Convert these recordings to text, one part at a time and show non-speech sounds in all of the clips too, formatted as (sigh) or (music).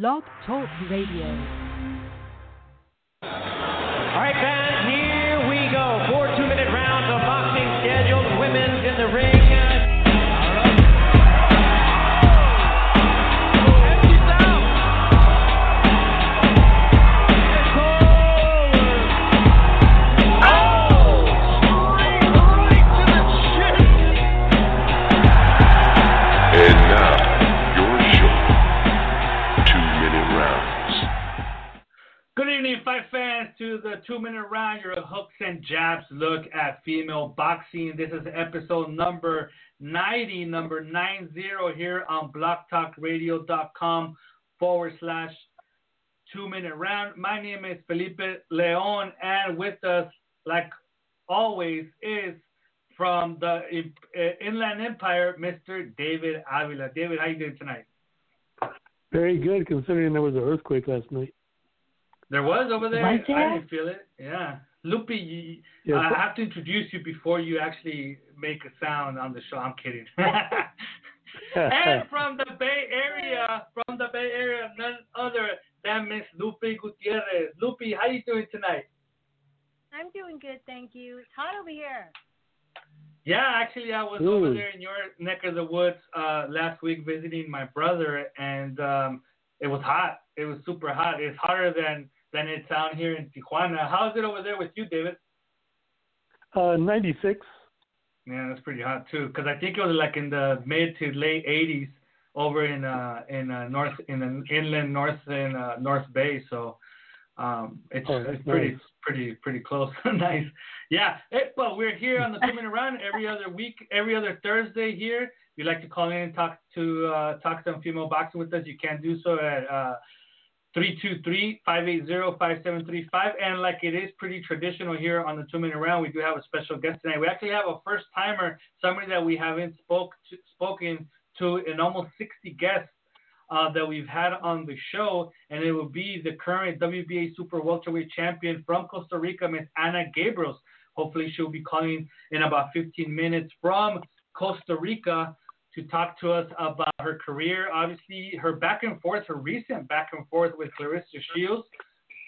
Blog Talk Radio. All right, fans, to the two minute round, your hooks and jabs look at female boxing. This is episode number 90, number 90 here on blogtalkradio.com forward slash two minute round. My name is Felipe Leon, and with us, like always, is from the Inland Empire, Mr. David Avila. David, how you doing tonight? Very good, considering there was an earthquake last night. There was over there. Was there? I didn't feel it. Yeah. Lupi, you, Yes. I have to introduce you before you actually make a sound on the show. I'm kidding. (laughs) and (laughs) from the Bay Area, from the Bay Area, none other than Miss Lupi Gutierrez. Lupi, how you doing tonight? I'm doing good, thank you. It's hot over here. Yeah, actually, I was Ooh. over there in your neck of the woods uh, last week visiting my brother, and um, it was hot. It was super hot. It's hotter than than it's down here in Tijuana. How's it over there with you, David? Uh, 96. Yeah, that's pretty hot too. Because I think it was like in the mid to late 80s over in uh in uh, north in the inland north in uh, North Bay. So um it's, Oh, it's pretty nice. pretty pretty close. (laughs) nice. Yeah. eh, but we're here on the two minute round every other week, every other Thursday here. If you'd like to call in and talk to uh, talk some female boxing with us, you can do so at uh 323-580-5735. And like it is pretty traditional here on the two minute round, we do have a special guest tonight. We actually have a first timer, somebody that we haven't spoke to, spoken to in almost 60 guests uh, that we've had on the show, and it will be the current WBA super welterweight champion from Costa Rica, Miss Hanna Gabriels. Hopefully, she'll be calling in about 15 minutes from Costa Rica to talk to us about her career. Obviously, her back and forth, her recent back and forth with Claressa Shields,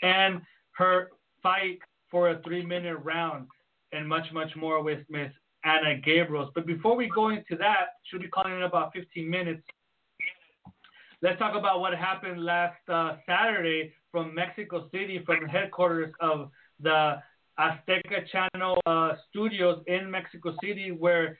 and her fight for a three minute round, and much, much more with Miss Hanna Gabriels. But before we go into that, she'll be calling in about 15 minutes. Let's talk about what happened last uh, Saturday from Mexico City, from the headquarters of the Azteca Channel uh, studios in Mexico City, where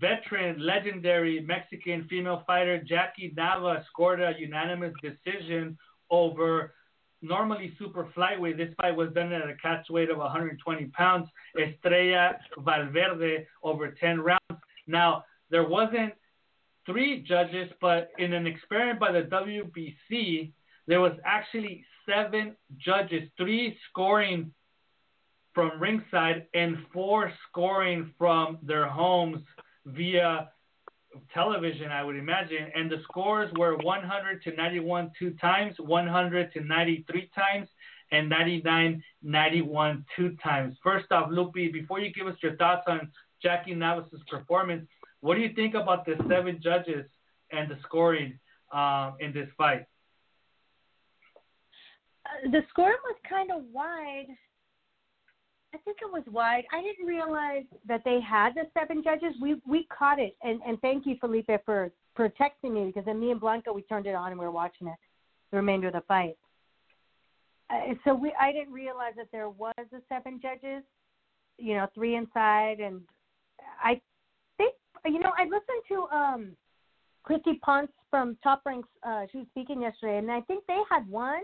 veteran, legendary Mexican female fighter Jackie Nava scored a unanimous decision over normally super flyweight. This fight was done at a catch weight of 120 pounds. Estrella Valverde over 10 rounds. Now, there wasn't three judges, but in an experiment by the WBC, there was actually seven judges, three scoring from ringside and four scoring from their homes via television, I would imagine. And the scores were 100 to 91 two times, 100 to 93 times, and 99 91 two times. First off, Lupi, before you give us your thoughts on Jackie Navas' performance, what do you think about the seven judges and the scoring um, in this fight? Uh, the score was kind of wide. I think it was wide. I didn't realize that they had the seven judges. We we caught it, and and thank you, Felipe, for texting me because then me and Blanca we turned it on and we were watching it the remainder of the fight. Uh, so we I didn't realize that there was the seven judges, you know, three inside, and I think you know I listened to um Christy Ponce from Top Ranks. Uh, she was speaking yesterday, and I think they had one,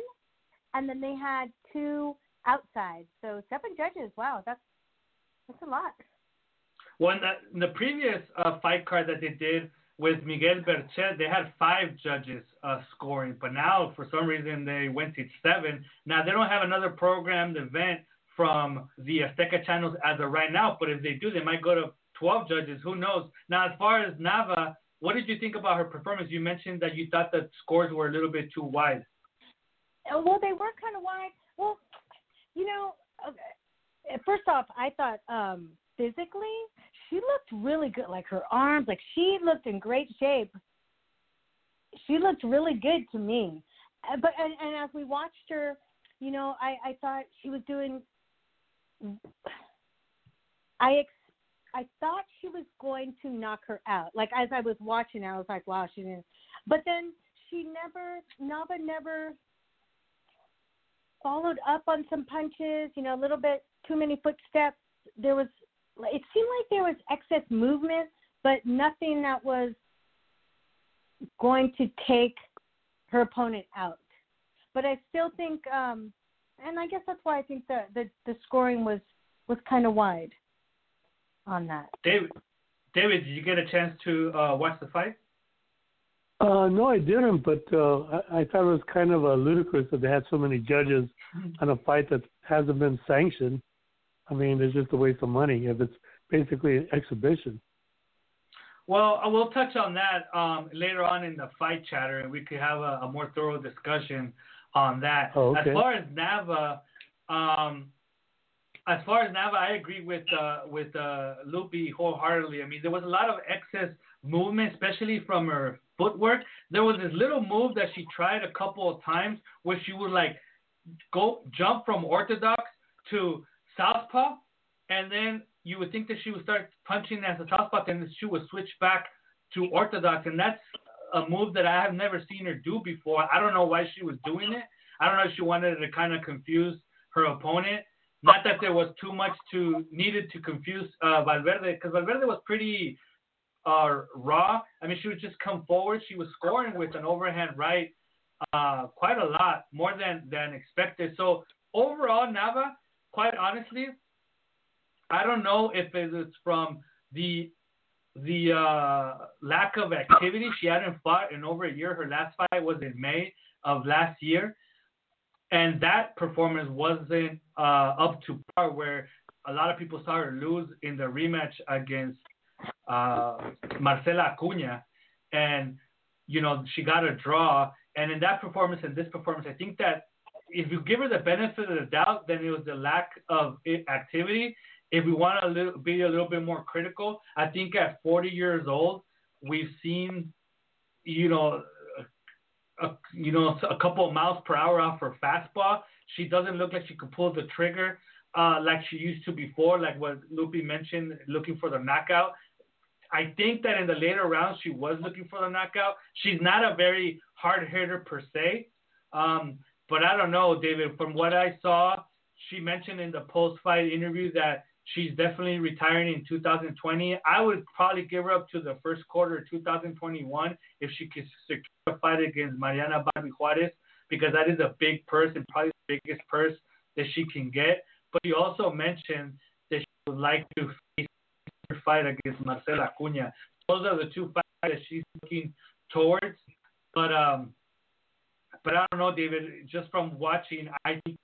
and then they had two outside. So seven judges. Wow, that's that's a lot. Well, in the, in the previous uh, fight card that they did, with Miguel Berchelt, they had five judges uh, scoring, but now for some reason they went to seven. Now they don't have another programmed event from the Azteca channels as of right now, but if they do, they might go to 12 judges. Who knows? Now, as far as Nava, what did you think about her performance? You mentioned that you thought the scores were a little bit too wide. Uh, Well, they were kind of wide. Well, you know, okay, first off, I thought um physically she looked really good. Like her arms, like she looked in great shape. She looked really good to me. Uh, But and, and as we watched her, you know, I I thought she was doing. I ex- I thought she was going to knock her out. Like as I was watching, I was like, wow, she didn't. But then she never, Nava never followed up on some punches. You know, a little bit too many footsteps. There was, it seemed like there was excess movement, but nothing that was going to take her opponent out. But I still think, um, and I guess that's why I think the the, the scoring was was kind of wide on that. David, David, did you get a chance to uh, watch the fight? Uh, no, I didn't, but uh, I, I thought it was kind of uh, ludicrous that they had so many judges on a fight that hasn't been sanctioned. I mean, it's just a waste of money if it's basically an exhibition. Well, I will touch on that um, later on in the fight chatter, and we could have a, a more thorough discussion on that. Oh, okay. As far as Nava, um, as far as Nava, I agree with uh, with uh, Lupi wholeheartedly. I mean, there was a lot of excess movement, especially from her footwork. There was this little move that she tried a couple of times where she would like go jump from orthodox to southpaw, and then you would think that she would start punching as a southpaw, and she would switch back to orthodox, and that's a move that I have never seen her do before. I don't know why she was doing it. I don't know if she wanted to kind of confuse her opponent. Not that there was too much to needed to confuse uh, Valverde, because Valverde was pretty uh, raw. I mean, she would just come forward. She was scoring with an overhand right uh, quite a lot, more than than expected. So overall, Nava, quite honestly, I don't know if it is from the the uh, lack of activity. She hadn't fought in over a year. Her last fight was in May of last year, and that performance wasn't uh, up to par. Where a lot of people saw her lose in the rematch against uh, Marcela Acuna, and you know she got a draw. And in that performance and this performance, I think that if you give her the benefit of the doubt, then it was the lack of activity. If we want to be a little bit more critical, I think at 40 years old, we've seen, you know, a, you know, a couple of miles per hour off her fastball. She doesn't look like she could pull the trigger uh, like she used to before, like what Lupi mentioned, looking for the knockout. I think that in the later rounds she was looking for the knockout. She's not a very hard hitter per se, um, but I don't know, David. From what I saw, she mentioned in the post-fight interview that she's definitely retiring in 2020. I would probably give her up to the first quarter of 2021 if she could secure a fight against Mariana Barbie Juarez because that is a big purse and probably the biggest purse that she can get. But she also mentioned that she would like to face fight against Marcela Acuna. Those are the two fights that she's looking towards. But um, but I don't know, David. Just from watching, I think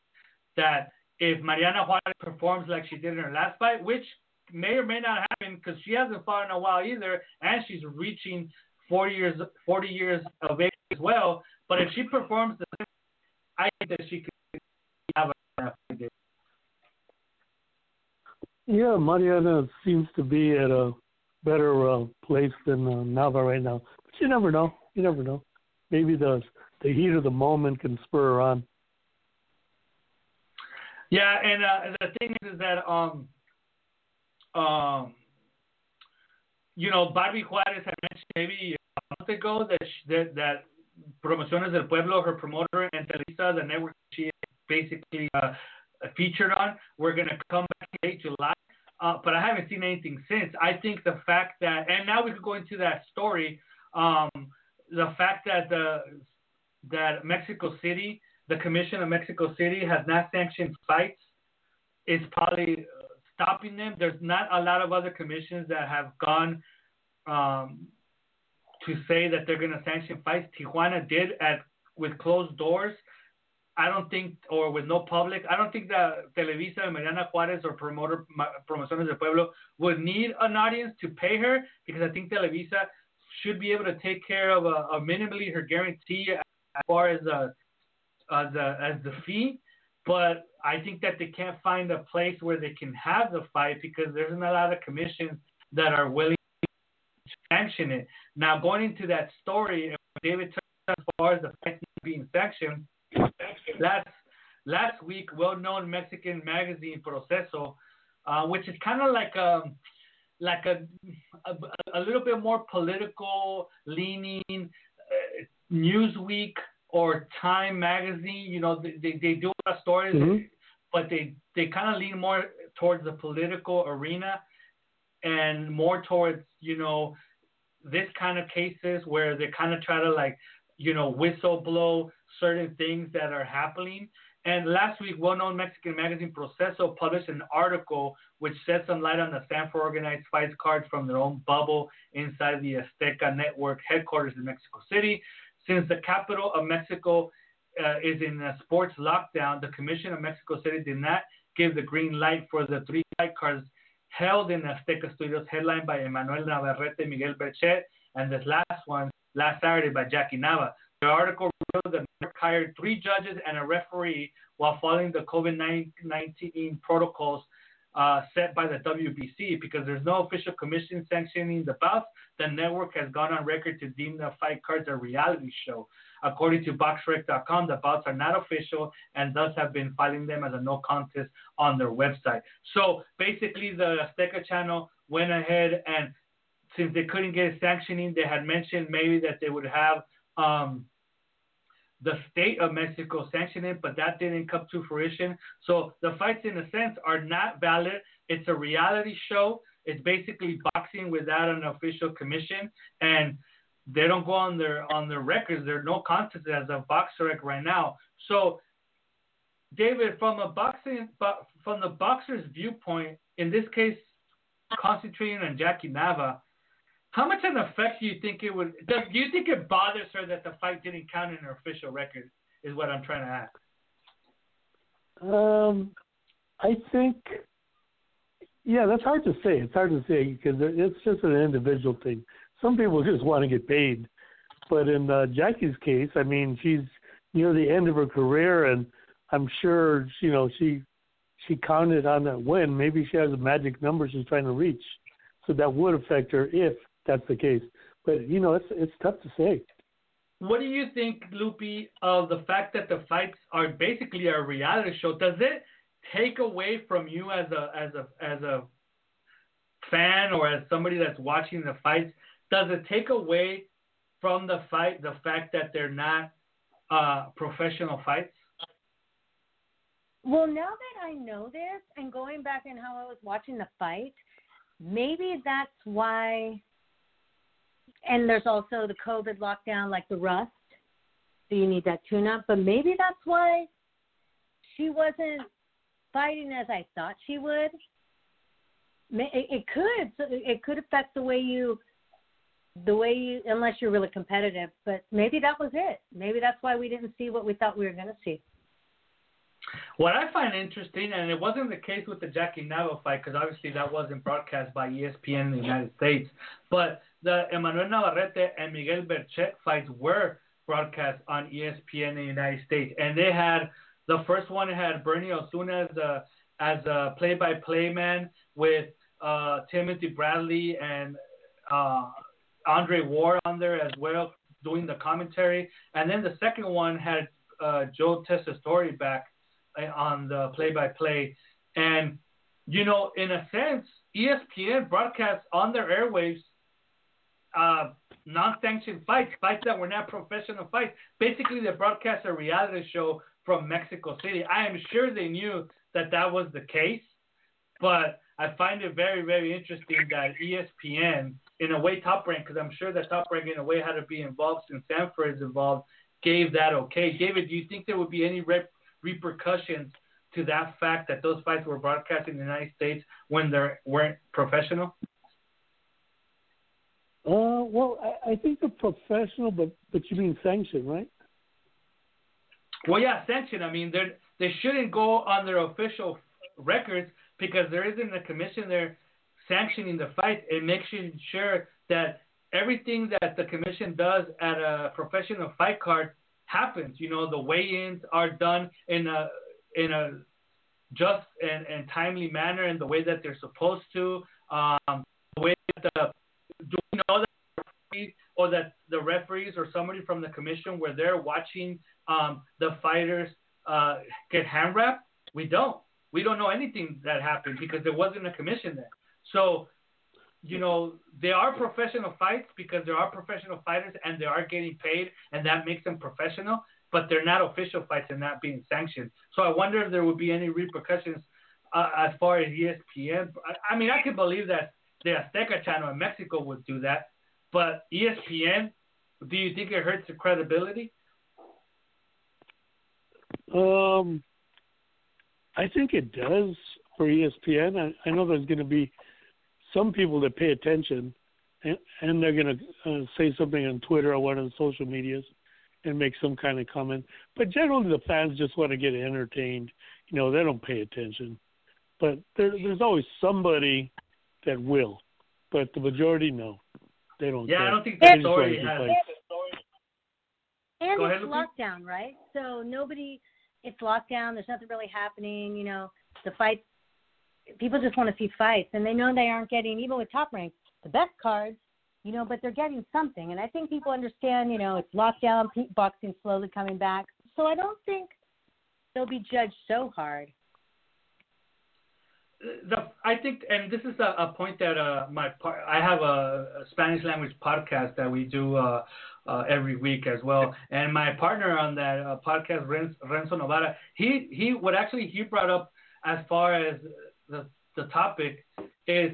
that if Mariana Juarez performs like she did in her last fight, which may or may not happen because she hasn't fought in a while either, and she's reaching 40 years 40 years of age as well. But if she performs the same, I think that she could have a fight. Yeah, Mariana seems to be at a better uh, place than uh, Nava right now. But you never know. You never know. Maybe the the heat of the moment can spur her on. Yeah, and uh, the thing is, is that um, um, you know, Barbie Juarez had mentioned maybe a month ago that she, that, that Promociones del Pueblo, her promoter, and Televisa, the network she basically uh, featured on, We're to come back late July. Uh, but I haven't seen anything since. I think the fact that, and now we could go into that story, um, the fact that the that Mexico City, the Commission of Mexico City, has not sanctioned fights is probably stopping them. There's not a lot of other commissions that have gone um, to say that they're going to sanction fights. Tijuana did at with closed doors. I don't think, or with no public, I don't think that Televisa, and Mariana Juarez, or promoter Promociones del Pueblo would need an audience to pay her because I think Televisa should be able to take care of a, a minimally her guarantee as far as a, as a, as the fee. But I think that they can't find a place where they can have the fight because there's not a lot of commissions that are willing to sanction it. Now, going into that story, David as far as the fight being sanctioned, last last week, well-known Mexican magazine Proceso, uh, which is kind of like a like a, a, a little bit more political leaning uh, Newsweek or Time magazine. You know, they they, they do a lot of stories, Mhm. but they they kind of lean more towards the political arena and more towards you know this kind of cases where they kind of try to like you know whistle blow certain things that are happening. And last week, well-known Mexican magazine Proceso published an article which shed some light on the Zanfer organized fights cards from their own bubble inside the Azteca network headquarters in Mexico City. Since the capital of Mexico uh, is in a sports lockdown, the Commission of Mexico City did not give the green light for the three fight cards held in Azteca Studios, headlined by Emmanuel Navarrete, Miguel Berchelt, and this last one last Saturday by Jackie Nava. The article revealed that Merck hired three judges and a referee while following the COVID 19 protocols uh, set by the WBC because there's no official commission sanctioning the bouts. The network has gone on record to deem the fight cards a reality show. According to BoxRec.com, the bouts are not official and thus have been filing them as a no contest on their website. So basically, the Azteca channel went ahead and since they couldn't get sanctioning, they had mentioned maybe that they would have um, the state of Mexico sanction it, but that didn't come to fruition. So the fights, in a sense, are not valid. It's a reality show. It's basically boxing without an official commission, and they don't go on their on their records. There are no contests as a boxer right now. So, David, from a boxing from the boxer's viewpoint, in this case, concentrating on Jackie Nava, how much of an effect do you think it would? Do you think it bothers her that the fight didn't count in her official record? Is what I'm trying to ask. Um, I think, yeah, that's hard to say. It's hard to say because it's just an individual thing. Some people just want to get paid, but in uh, Jackie's case, I mean, she's near the end of her career, and I'm sure you know she she counted on that win. Maybe she has a magic number she's trying to reach, so that would affect her if that's the case. But you know, it's it's tough to say. What do you think, Lupi, of the fact that the fights are basically a reality show? Does it take away from you as a as a as a fan or as somebody that's watching the fights? Does it take away from the fight the fact that they're not uh, professional fights? Well, now that I know this and going back and how I was watching the fight, maybe that's why. And there's also the COVID lockdown, like the rust. So you need that tune up. But maybe that's why she wasn't fighting as I thought she would. It could. It could affect the way you, the way you, unless you're really competitive. But maybe that was it. Maybe that's why we didn't see what we thought we were going to see. What I find interesting, and it wasn't the case with the Jackie Nava fight, because obviously that wasn't broadcast by ESPN in the United States, but the Emmanuel Navarrete and Miguel Berchelt fights were broadcast on ESPN in the United States, and they had the first one had Bernie Osuna as a as a play-by-play man with uh, Timothy Bradley and uh, Andre Ward on there as well doing the commentary, and then the second one had uh, Joe Tessitore back uh, on the play-by-play, and you know, in a sense, ESPN broadcasts on their airwaves uh, non-sanctioned fights, fights that were not professional fights. Basically, they broadcast a reality show from Mexico City. I am sure they knew that that was the case, but I find it very, very interesting that ESPN, in a way, Top Rank, because I'm sure that Top Rank, in a way, had to be involved since Zanfer is involved, gave that okay. David, do you think there would be any rep- repercussions to that fact that those fights were broadcast in the United States when they weren't professional? Uh, well, I, I think they're professional, but but you mean sanctioned, right? Well, yeah, sanctioned. I mean, they they shouldn't go on their official records because there isn't a commission there sanctioning the fight and making sure that everything that the commission does at a professional fight card happens. You know, the weigh-ins are done in a in a just and, and timely manner in the way that they're supposed to. Um, the way that the do we know that or that the referees or somebody from the commission were there watching um, the fighters uh, get hand wrapped? We don't. We don't know anything that happened because there wasn't a commission there. So, you know, they are professional fights because there are professional fighters and they are getting paid, and that makes them professional. But they're not official fights and not being sanctioned. So I wonder if there would be any repercussions uh, as far as ESPN. I, I mean, I can believe that the Azteca channel in Mexico would do that, but ESPN, do you think it hurts the credibility? Um, I think it does for ESPN. I, I know there's going to be some people that pay attention, and, and they're going to uh, say something on Twitter or one of the social medias and make some kind of comment. But generally, the fans just want to get entertained. You know, they don't pay attention. But there, there's always somebody that will, but the majority no, they don't. Yeah, care. I don't think the just story want to has. fight. And Go it's ahead, Lupi. lockdown, right? So nobody, it's lockdown. There's nothing really happening. You know, the fights. People just want to see fights, and they know they aren't getting even with top rank the best cards. You know, but they're getting something, and I think people understand. You know, it's lockdown. Boxing slowly coming back, so I don't think they'll be judged so hard. The I think, and this is a, a point that uh, my par- I have a, a Spanish language podcast that we do uh, uh, every week as well, and my partner on that uh, podcast, Renz, Renzo Novara, he he what actually he brought up as far as the the topic is.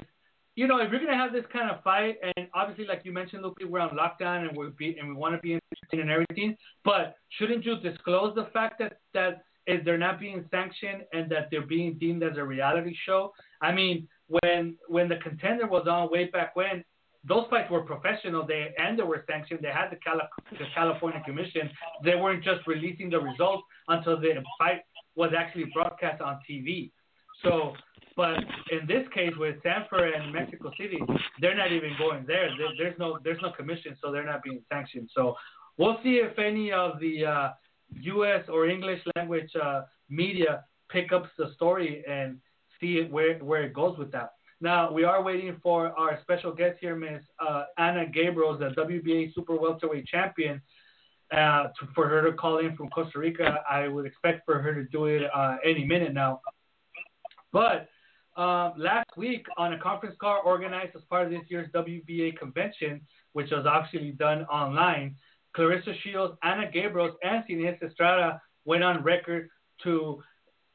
You know, if you're gonna have this kind of fight, and obviously, like you mentioned, Lupi, we're on lockdown and we're be, and we want to be entertained and everything. But shouldn't you disclose the fact that that is they're not being sanctioned and that they're being deemed as a reality show. I mean, when when the contender was on way back when, those fights were professional. They and they were sanctioned. They had the, Cali- the California Commission. They weren't just releasing the results until the fight was actually broadcast on TV. So, but in this case with Zanfer and Mexico City, they're not even going there. there there's no there's no commission, so they're not being sanctioned. So we'll see if any of the uh, U.S. or English language uh, media pick up the story and see where where it goes with that. Now we are waiting for our special guest here, Miss uh, Hanna Gabriel, the WBA super welterweight champion, uh, to, for her to call in from Costa Rica. I would expect for her to do it uh, any minute now. But um, last week on a conference call organized as part of this year's WBA convention, which was actually done online, Claressa Shields, Hanna Gabriel, and Seniesa Estrada went on record to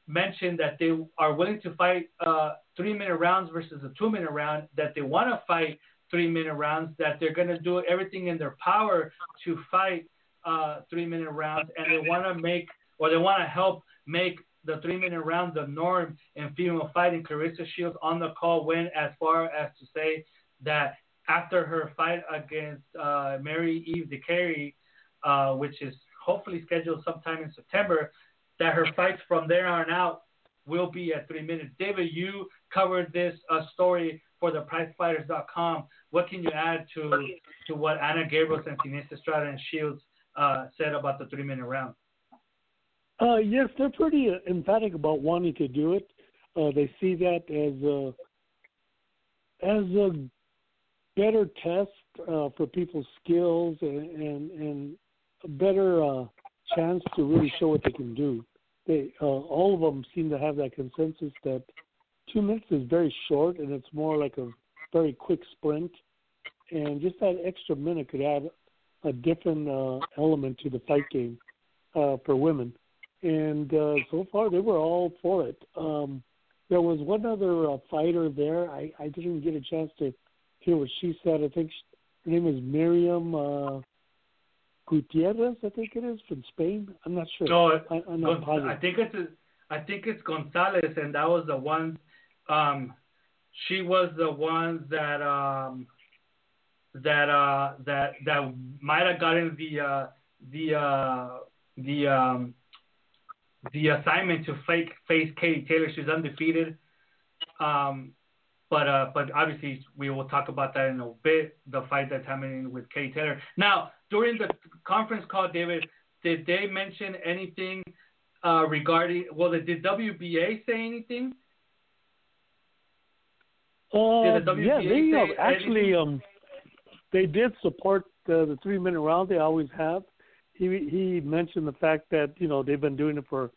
mention that they are willing to fight uh, three minute rounds versus a two minute round, that they want to fight three minute rounds, that they're going to do everything in their power to fight uh, three minute rounds, and they want to make or they want to help make the three minute round the norm in female fighting. Claressa Shields on the call went as far as to say that after her fight against uh, Marie-Eve Dicaire, uh, which is hopefully scheduled sometime in September, that her fights from there on out will be at three minutes. David, you covered this uh, story for the PriceFighters.com. What can you add to to what Hanna Gabriel and Seniesa Estrada and Shields uh, said about the three minute round? Uh, yes, they're pretty uh, emphatic about wanting to do it. They see that as a as a better test uh, for people's skills and and, and a better uh, chance to really show what they can do. They uh, all of them seem to have that consensus that two minutes is very short and it's more like a very quick sprint, and just that extra minute could add a different uh, element to the fight game uh, for women and uh, so far they were all for it. Um, there was one other uh, fighter there. I, I didn't get a chance to hear what she said. I think she, her name is Miriam uh, Gutierrez. I think it is from Spain. I'm not sure. No, I, I'm not Gon- I think it's I think it's Gonzalez, and that was the one. Um, she was the one that um, that uh, that that might have gotten the uh, the uh, the um, the assignment to fake face Katie Taylor. She's undefeated. Um, but uh, but obviously we will talk about that in a bit. The fight that's happening with Katie Taylor. Now during the conference call, David, did they mention anything uh, regarding? Well, did WBA say anything? Uh, the yeah, they uh, actually um, they did support uh, the three minute round. They always have. He he mentioned the fact that you know they've been doing it for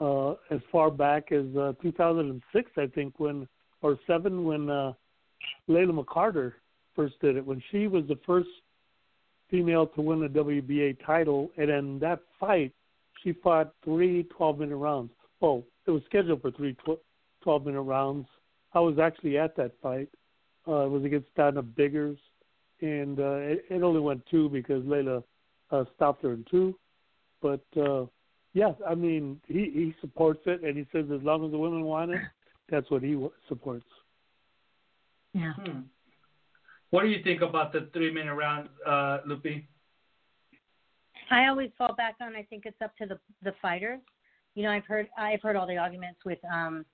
uh, as far back as uh, 2006, I think, when or seven when uh, Layla McCarter first did it. When she was the first female to win a WBA title, and in that fight, she fought three 12 minute rounds. Oh, it was scheduled for three 12 minute rounds. I was actually at that fight. Uh, it was against Dana Biggers, and uh, it, it only went two because Layla uh, stopped her in two. But uh, yeah, I mean, he he supports it, and he says as long as the women want it, that's what he supports. Yeah. Hmm. What do you think about the three minute round, uh, Lupi? I always fall back on. I think it's up to the the fighters. You know, I've heard I've heard all the arguments with um,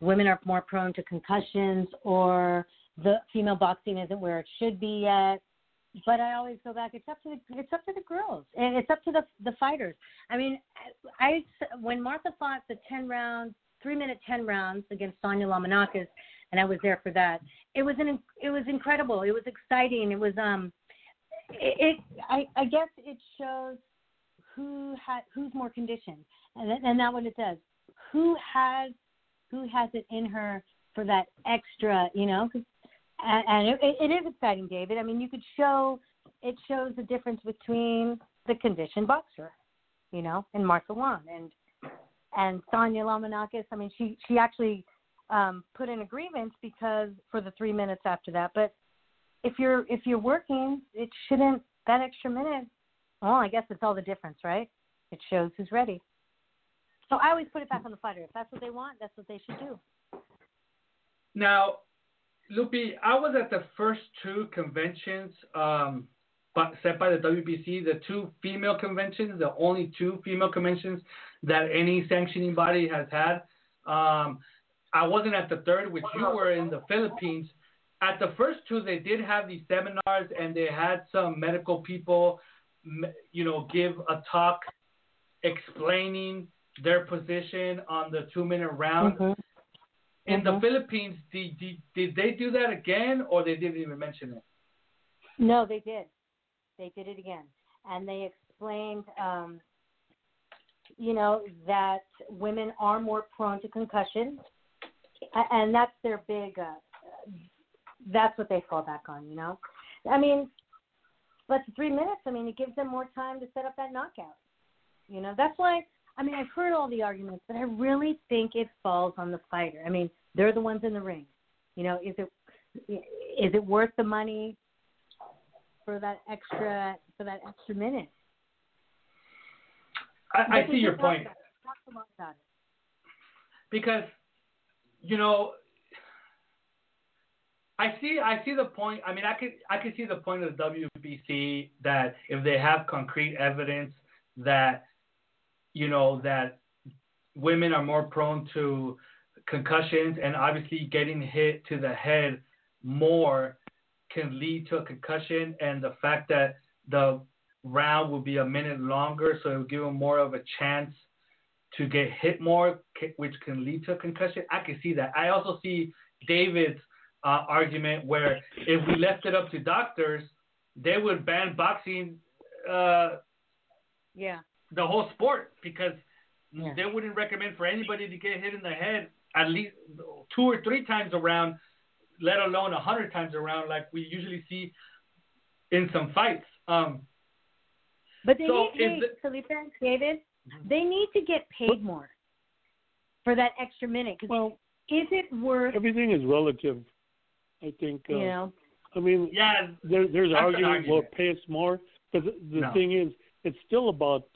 women are more prone to concussions or the female boxing isn't where it should be yet. But I always go back. It's up to the it's up to the girls and it's up to the the fighters. I mean, I when Martha fought the ten rounds, three minute ten rounds against Sonia Lamanakis, and I was there for that. It was an it was incredible. It was exciting. It was um, it, it I I guess it shows who had who's more conditioned, and and that what it does. Who has who has it in her for that extra, you know? and, and it, it is exciting, David. I mean, you could show it shows the difference between the conditioned boxer, you know, and Martha Wan and and Sonia Lamanakis. I mean, she she actually um, put in agreements because for the three minutes after that. But if you're if you're working, it shouldn't that extra minute. Well, I guess it's all the difference, right? It shows who's ready. So I always put it back on the fighter. If that's what they want, that's what they should do. Now, Lupi, I was at the first two conventions um, set by the WBC, the two female conventions, the only two female conventions that any sanctioning body has had. Um, I wasn't at the third, which you were in the Philippines. At the first two, they did have these seminars, and they had some medical people, you know, give a talk explaining their position on the two-minute round. In the Mhm. Philippines, did, did, did they do that again, or they didn't even mention it? No, they did. They did it again, and they explained, um, you know, that women are more prone to concussion, and that's their big. Uh, that's what they fall back on. You know, I mean, but three minutes. I mean, it gives them more time to set up that knockout. You know, that's why. I mean, I've heard all the arguments, but I really think it falls on the fighter. I mean, they're the ones in the ring. You know, is it is it worth the money for that extra for that extra minute? I, I see your point about it. Talk a lot about it. because, you know, I see I see the point. I mean, I could I could see the point of the WBC that if they have concrete evidence that, you know, that women are more prone to concussions and obviously getting hit to the head more can lead to a concussion and the fact that the round will be a minute longer so it will give them more of a chance to get hit more which can lead to a concussion i can see that i also see david's uh, argument where if we left it up to doctors they would ban boxing uh, Yeah. the whole sport because Yeah. they wouldn't recommend for anybody to get hit in the head at least two or three times around, let alone a hundred times around, like we usually see in some fights. Um, But they So need, is hey, the- Felipe, David, they need to get paid more for that extra minute. 'cause Well, is it worth? everything is relative. I think. Uh, You know. I mean, yeah, there, there's That's an argument will argument. pay us more, but the, the No. thing is, it's still about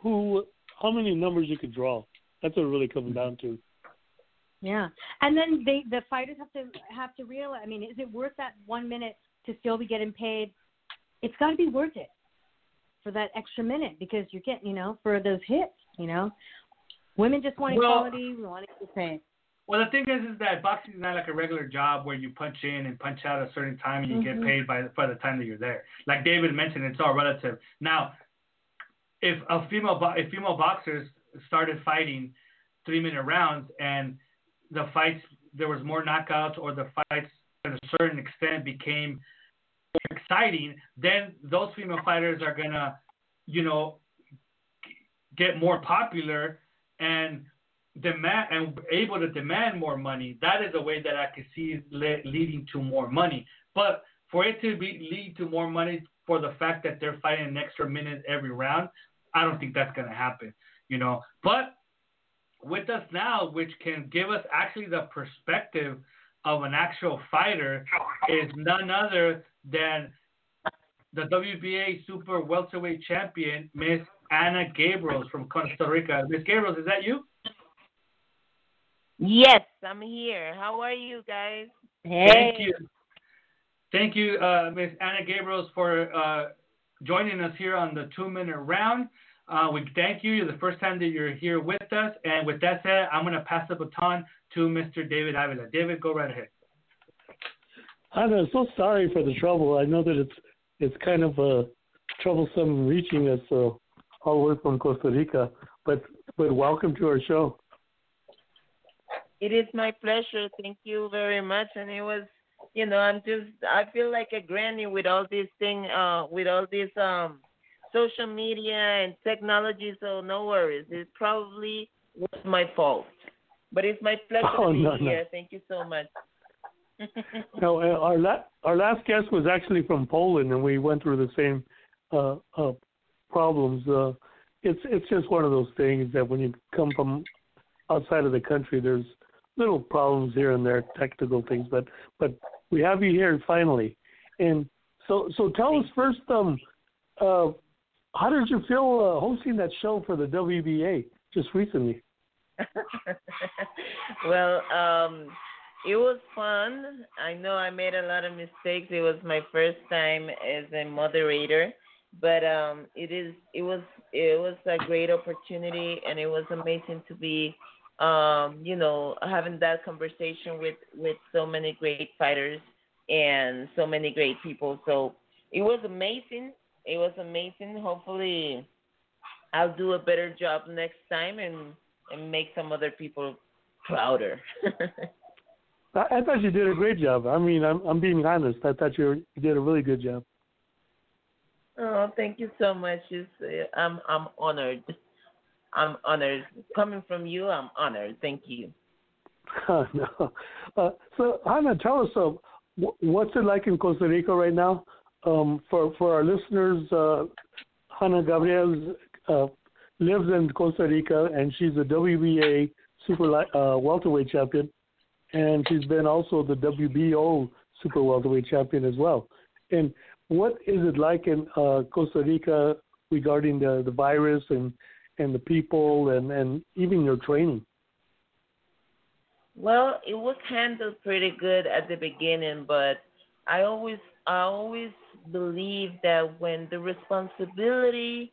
who, how many numbers you could draw. That's what it really comes down to. Yeah, and then they the fighters have to have to realize. I mean, is it worth that one minute to still be getting paid, it's got to be worth it for that extra minute because you're getting, you know, for those hits, you know. Women just want Well- equality. We want to get paid. Well, the thing is, is that boxing is not like a regular job where you punch in and punch out a certain time and you get Mhm. paid by by the time that you're there. Like David mentioned, it's all relative. Now, if a female if female boxers started fighting three minute rounds and the fights there was more knockouts or the fights to a certain extent became exciting, then those female fighters are gonna, you know, get more popular and demand and able to demand more money. That is a way that I could see le- leading to more money. But for it to be lead to more money for the fact that they're fighting an extra minute every round, I don't think that's to happen. You know, but with us now, which can give us actually the perspective of an actual fighter, is none other than the WBA Super Welterweight Champion, Miss Hanna Gabriels from Costa Rica. Miss Gabriels, is that you? Yes, I'm here. How are you guys? Thank you. Thank you, uh, Ms. Hanna Gabriels, for uh, joining us here on the two minute round. Uh, we thank you. You're the first time that you're here with us. And with that said, I'm going to pass the baton to Mr. David Avila. David, go right ahead. I'm so sorry for the trouble. I know that it's it's kind of uh, troublesome reaching us uh, all the way from Costa Rica, but but welcome to our show. It is my pleasure. Thank you very much. And it was, you know, I'm just, I feel like a granny with all this thing, uh, with all this um, social media and technology. So no worries. It probably was my fault, but it's my pleasure Oh, to be no, no. here. Thank you so much. (laughs) No, uh, our la- our last guest was actually from Poland, and we went through the same uh, uh, problems. Uh, it's it's just one of those things that when you come from outside of the country, there's little problems here and there, technical things. But but we have you here finally, and so so tell us first, um, uh, how did you feel uh, hosting that show for the WBA just recently? (laughs) well, um, it was fun. I know I made a lot of mistakes. It was my first time as a moderator, but um, it is it was it was a great opportunity, and it was amazing to be, um, you know, having that conversation with with so many great fighters and so many great people. So it was amazing. It was amazing. Hopefully, I'll do a better job next time and and make some other people prouder. (laughs) I, I thought you did a great job. I mean, I'm I'm being honest. I thought you, were, you did a really good job. oh, thank you so much. It's, uh, I'm I'm honored. I'm honored. Coming from you, I'm honored. Thank you. (laughs) Oh, no. Uh, so, Hanna, tell us, uh, what's it like in Costa Rica right now? Um, for for our listeners, uh, Hanna Gabriel uh, lives in Costa Rica, and she's a WBA super uh, welterweight champion, and she's been also the WBO super welterweight champion as well. And what is it like in uh, Costa Rica regarding the the virus and and the people and and even your training? Well, it was handled pretty good at the beginning, but I always I always believe that when the responsibility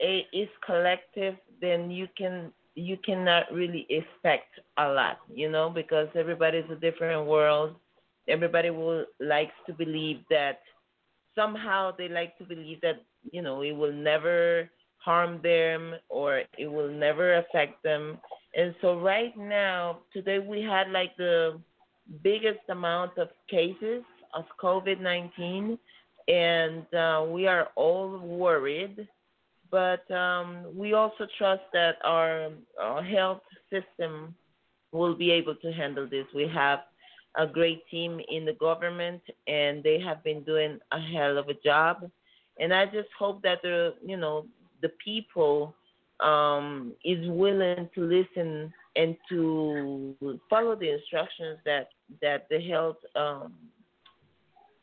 eh, is collective, then you can you cannot really expect a lot, you know, because everybody's a different world. Everybody will likes to believe that somehow they like to believe that you know it will never harm them or it will never affect them. And so right now, today we had like the biggest amount of cases of COVID 19, and uh, we are all worried. But um, we also trust that our, our health system will be able to handle this. We have a great team in the government, and they have been doing a hell of a job. And I just hope that the you know the people um, is willing to listen and to follow the instructions that that the health um,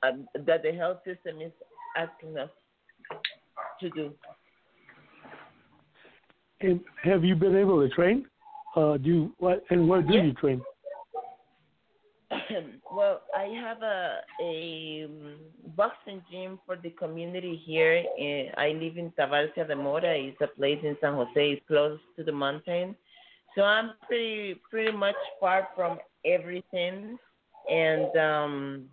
uh, that the health system is asking us to do. And have you been able to train? Uh, do you, what and where do Yeah. you train? (clears throat) well, I have a a um, boxing gym for the community here. I live in Tabarcia de Mora. It's a place in San Jose. It's close to the mountain, so I'm pretty pretty much far from everything, and um,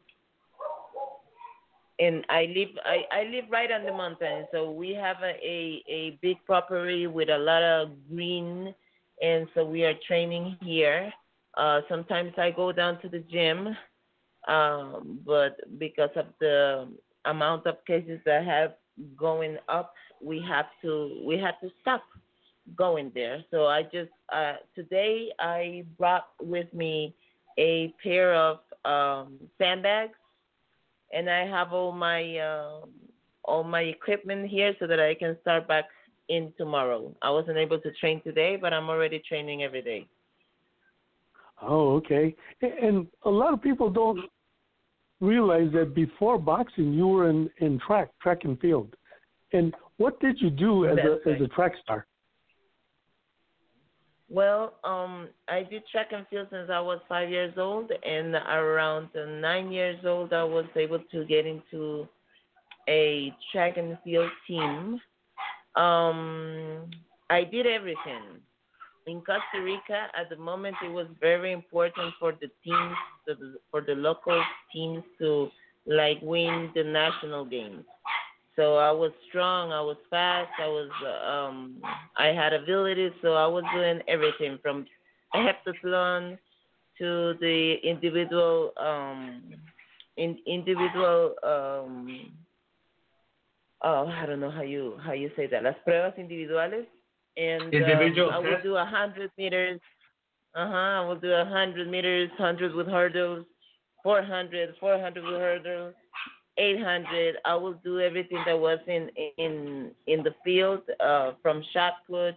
and I live I, I live right on the mountain. So we have a, a a big property with a lot of green, and so we are training here uh, sometimes I go down to the gym, um, but because of the amount of cases that have going up, we have to we have to stop going there. So I just uh, today I brought with me a pair of um, sandbags, and I have all my uh, all my equipment here so that I can start back in tomorrow. I wasn't able to train today, but I'm already training every day. Oh, okay. And a lot of people don't realize that before boxing, you were in in track, track and field. And what did you do as That's a right. as a track star? Well, um, I did track and field since I was five years old, and around nine years old, I was able to get into a track and field team. Um, I did everything. In Costa Rica, at the moment, it was very important for the teams, for the local teams to like win the national games. So I was strong, I was fast, I was um I had ability, so I was doing everything from heptathlon to the individual um in individual um oh I don't know how you how you say that las pruebas individuales. And Individual um, I would do a hundred meters uh huh I would do a hundred meters hundred with hurdles 400 400 with hurdles 800 i will do everything that was in in in the field uh from shot put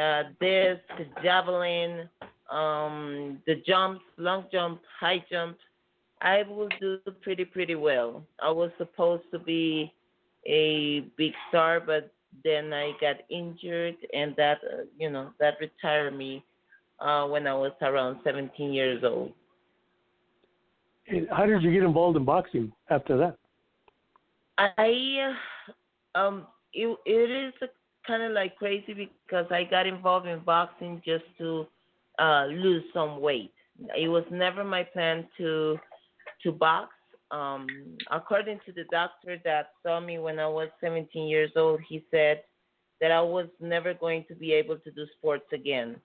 uh disc javelin um the jumps long jump high jump. I will do pretty pretty well. I was supposed to be a big star but then i got injured and that uh, you know that retired me uh when i was around 17 years old. And how did you get involved in boxing after that? I um it it is kind of like crazy because I got involved in boxing just to uh lose some weight. It was never my plan to to box. Um according to the doctor that saw me when I was 17 years old, he said that I was never going to be able to do sports again,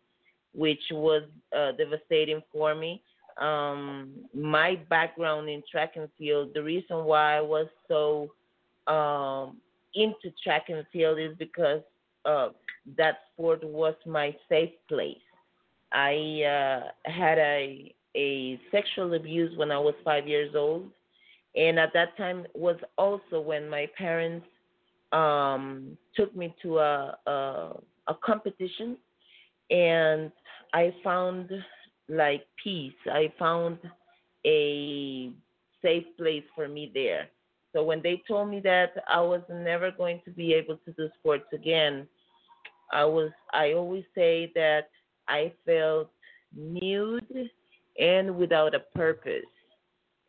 which was uh, devastating for me um, my background in track and field, the reason why I was so um, into track and field is because uh, that sport was my safe place. I uh, had a a sexual abuse when I was five years old, and at that time was also when my parents um, took me to a, a a competition, and I found like peace. I found a safe place for me there. So when they told me that I was never going to be able to do sports again, I was I always say that I felt nude and without a purpose.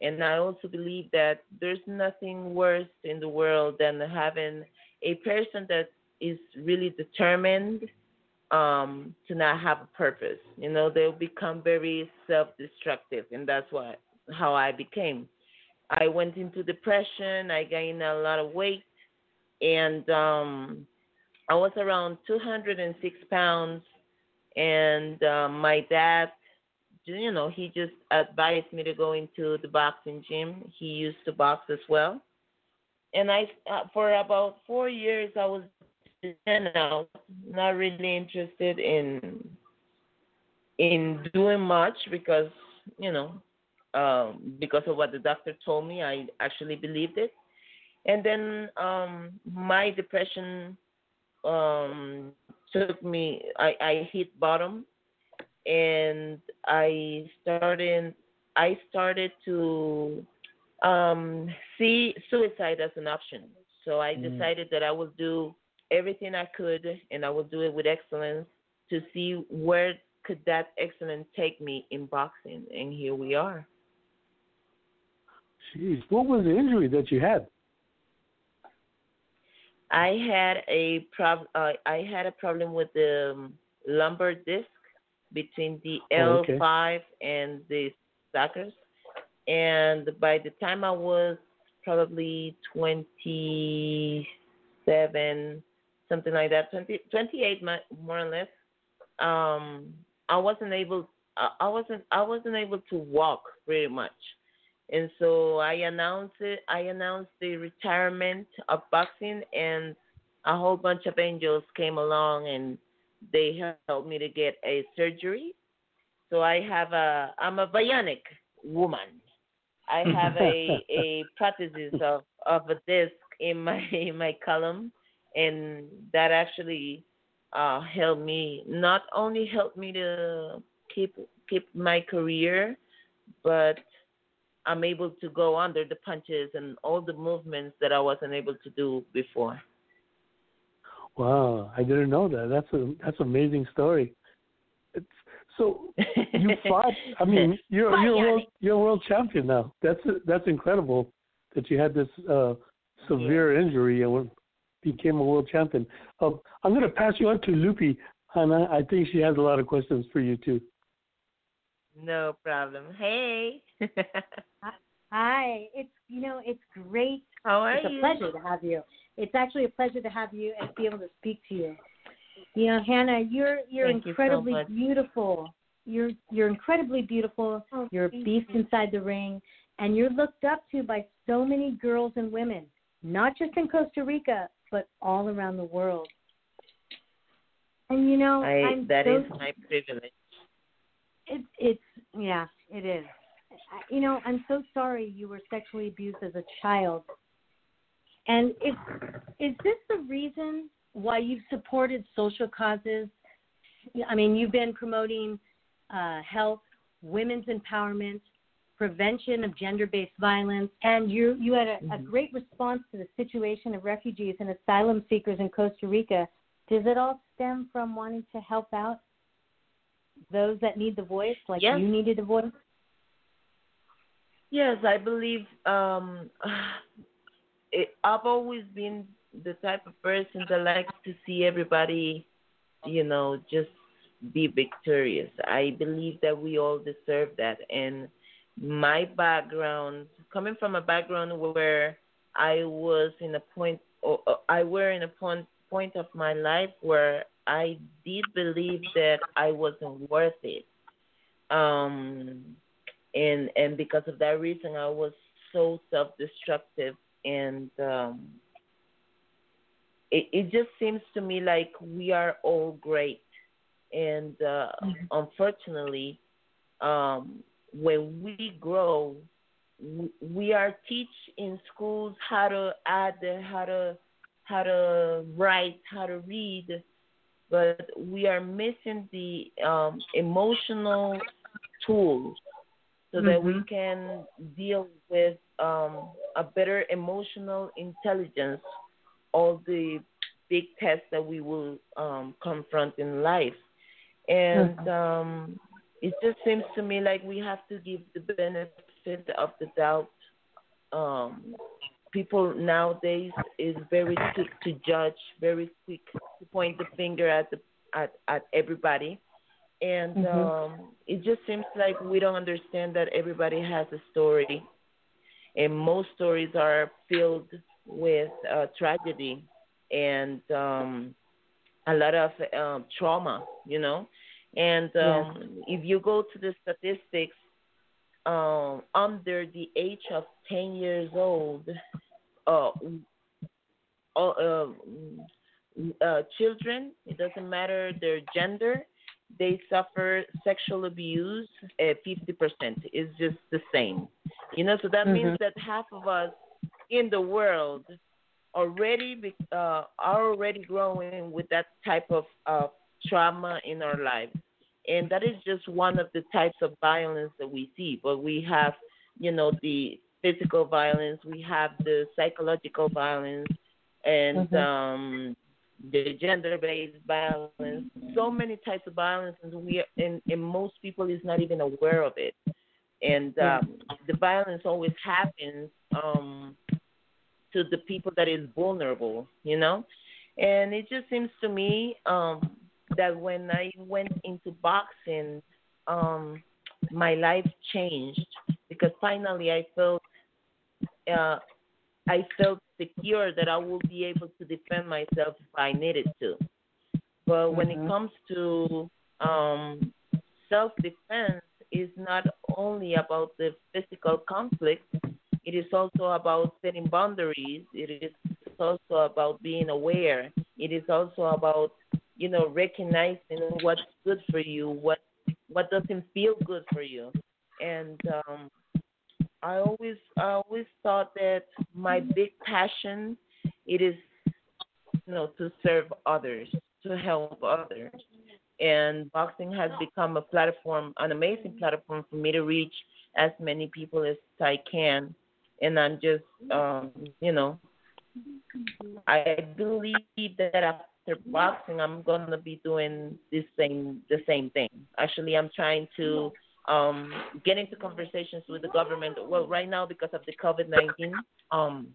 And I also believe that there's nothing worse in the world than having a person that is really determined um, to not have a purpose. You know, they'll become very self-destructive, and that's what how I became. I went into depression. I gained a lot of weight, and um, I was around 206 pounds. And uh, my dad, you know, he just advised me to go into the boxing gym. He used to box as well, and I, uh, for about four years, I was out, not really interested in in doing much because you know um, because of what the doctor told me. I actually believed it, and then um, my depression um, took me. I, I hit bottom, and I started. I started to um, see suicide as an option. So I Mm. decided that I would do everything I could, and I would do it with excellence to see where could that excellence take me in boxing. And here we are. Jeez, what was the injury that you had? I had a prob uh, I had a problem with the um, lumbar disc between the Oh, okay. L5 and the sacrum, and by the time I was probably 27, something like that, 20, 28 more or less, um, I wasn't able I I wasn't I wasn't able to walk very much. And so I announced it. I announced the retirement of boxing, and a whole bunch of angels came along and they helped me to get a surgery. So I have a. I'm a bionic woman. I have a (laughs) a prosthesis of of a disc in my in my column, and that actually uh helped me. Not only helped me to keep keep my career, but I'm able to go under the punches and all the movements that I wasn't able to do before. Wow, I didn't know that. That's a that's an amazing story. It's, so (laughs) you fought. I mean, you're you're a world you're a world champion now. That's that's incredible that you had this uh, severe injury and became a world champion. Um, I'm going to pass you on to Lupi, Hanna. I think she has a lot of questions for you too. No problem. Hey. (laughs) Hi, it's you know it's great. How are it's a you? pleasure to have you. It's actually a pleasure to have you and be able to speak to you. You know, Hanna, you're you're Thank you so incredibly beautiful. You're you're incredibly beautiful. Oh, you're a beast inside the ring, and you're looked up to by so many girls and women, not just in Costa Rica, but all around the world. And you know, I, I'm that so is my privilege. it's it's yeah, it is. I- You know, I'm so sorry you were sexually abused as a child. And is is this the reason why you've supported social causes? I mean, you've been promoting uh, health, women's empowerment, prevention of gender-based violence, and you you had a, a great response to the situation of refugees and asylum seekers in Costa Rica. Does it all stem from wanting to help out those that need the voice, like Yes. you needed a voice? Yes, I believe um (sighs) it, I've always been the type of person that likes to see everybody, you know, just be victorious. I believe that we all deserve that and my background coming from a background where I was in a point or I were in a point point of my life where I did believe that I wasn't worth it. Um and and because of that reason I was so self destructive and um it it just seems to me like we are all great and uh unfortunately um when we grow we are teach in schools how to add how to how to write how to read but we are missing the um emotional tools so that we can deal with um, a better emotional intelligence, all the big tests that we will um, confront in life. And um, it just seems to me like we have to give the benefit of the doubt. Um, people nowadays is very quick to judge, very quick to point the finger at the at, at everybody and Mhm. um it just seems like we don't understand that everybody has a story and most stories are filled with uh, tragedy and um a lot of um trauma you know and um if you go to the statistics um under the age of 10 years old uh, uh, uh, children it doesn't matter their gender they suffer sexual abuse at 50%. It's just the same. You know, so that means Mhm. that half of us in the world already uh, are already growing with that type of uh, trauma in our lives. And that is just one of the types of violence that we see. But we have, you know, the physical violence, we have the psychological violence, and Mhm. um, the gender-based violence, so many types of violence, and we and, and most people is not even aware of it. and um, the violence always happens um, to the people that is vulnerable, you know. And it just seems to me um, that when I went into boxing, um, my life changed because finally I felt uh, I felt secure that I will be able to defend myself if I needed to. But when Mm-hmm. it comes to um, self defense, is not only about the physical conflict. It is also about setting boundaries. It is also about being aware. It is also about you know recognizing what's good for you, what what doesn't feel good for you, and um, I always I always thought that my big passion it is you know to serve others, to help others. And boxing has become a platform, an amazing platform for me to reach as many people as I can. And I'm just um, you know I believe that after boxing I'm gonna be doing the same the same thing. Actually I'm trying to um get into conversations with the government. Well, right now because of the COVID nineteen, um,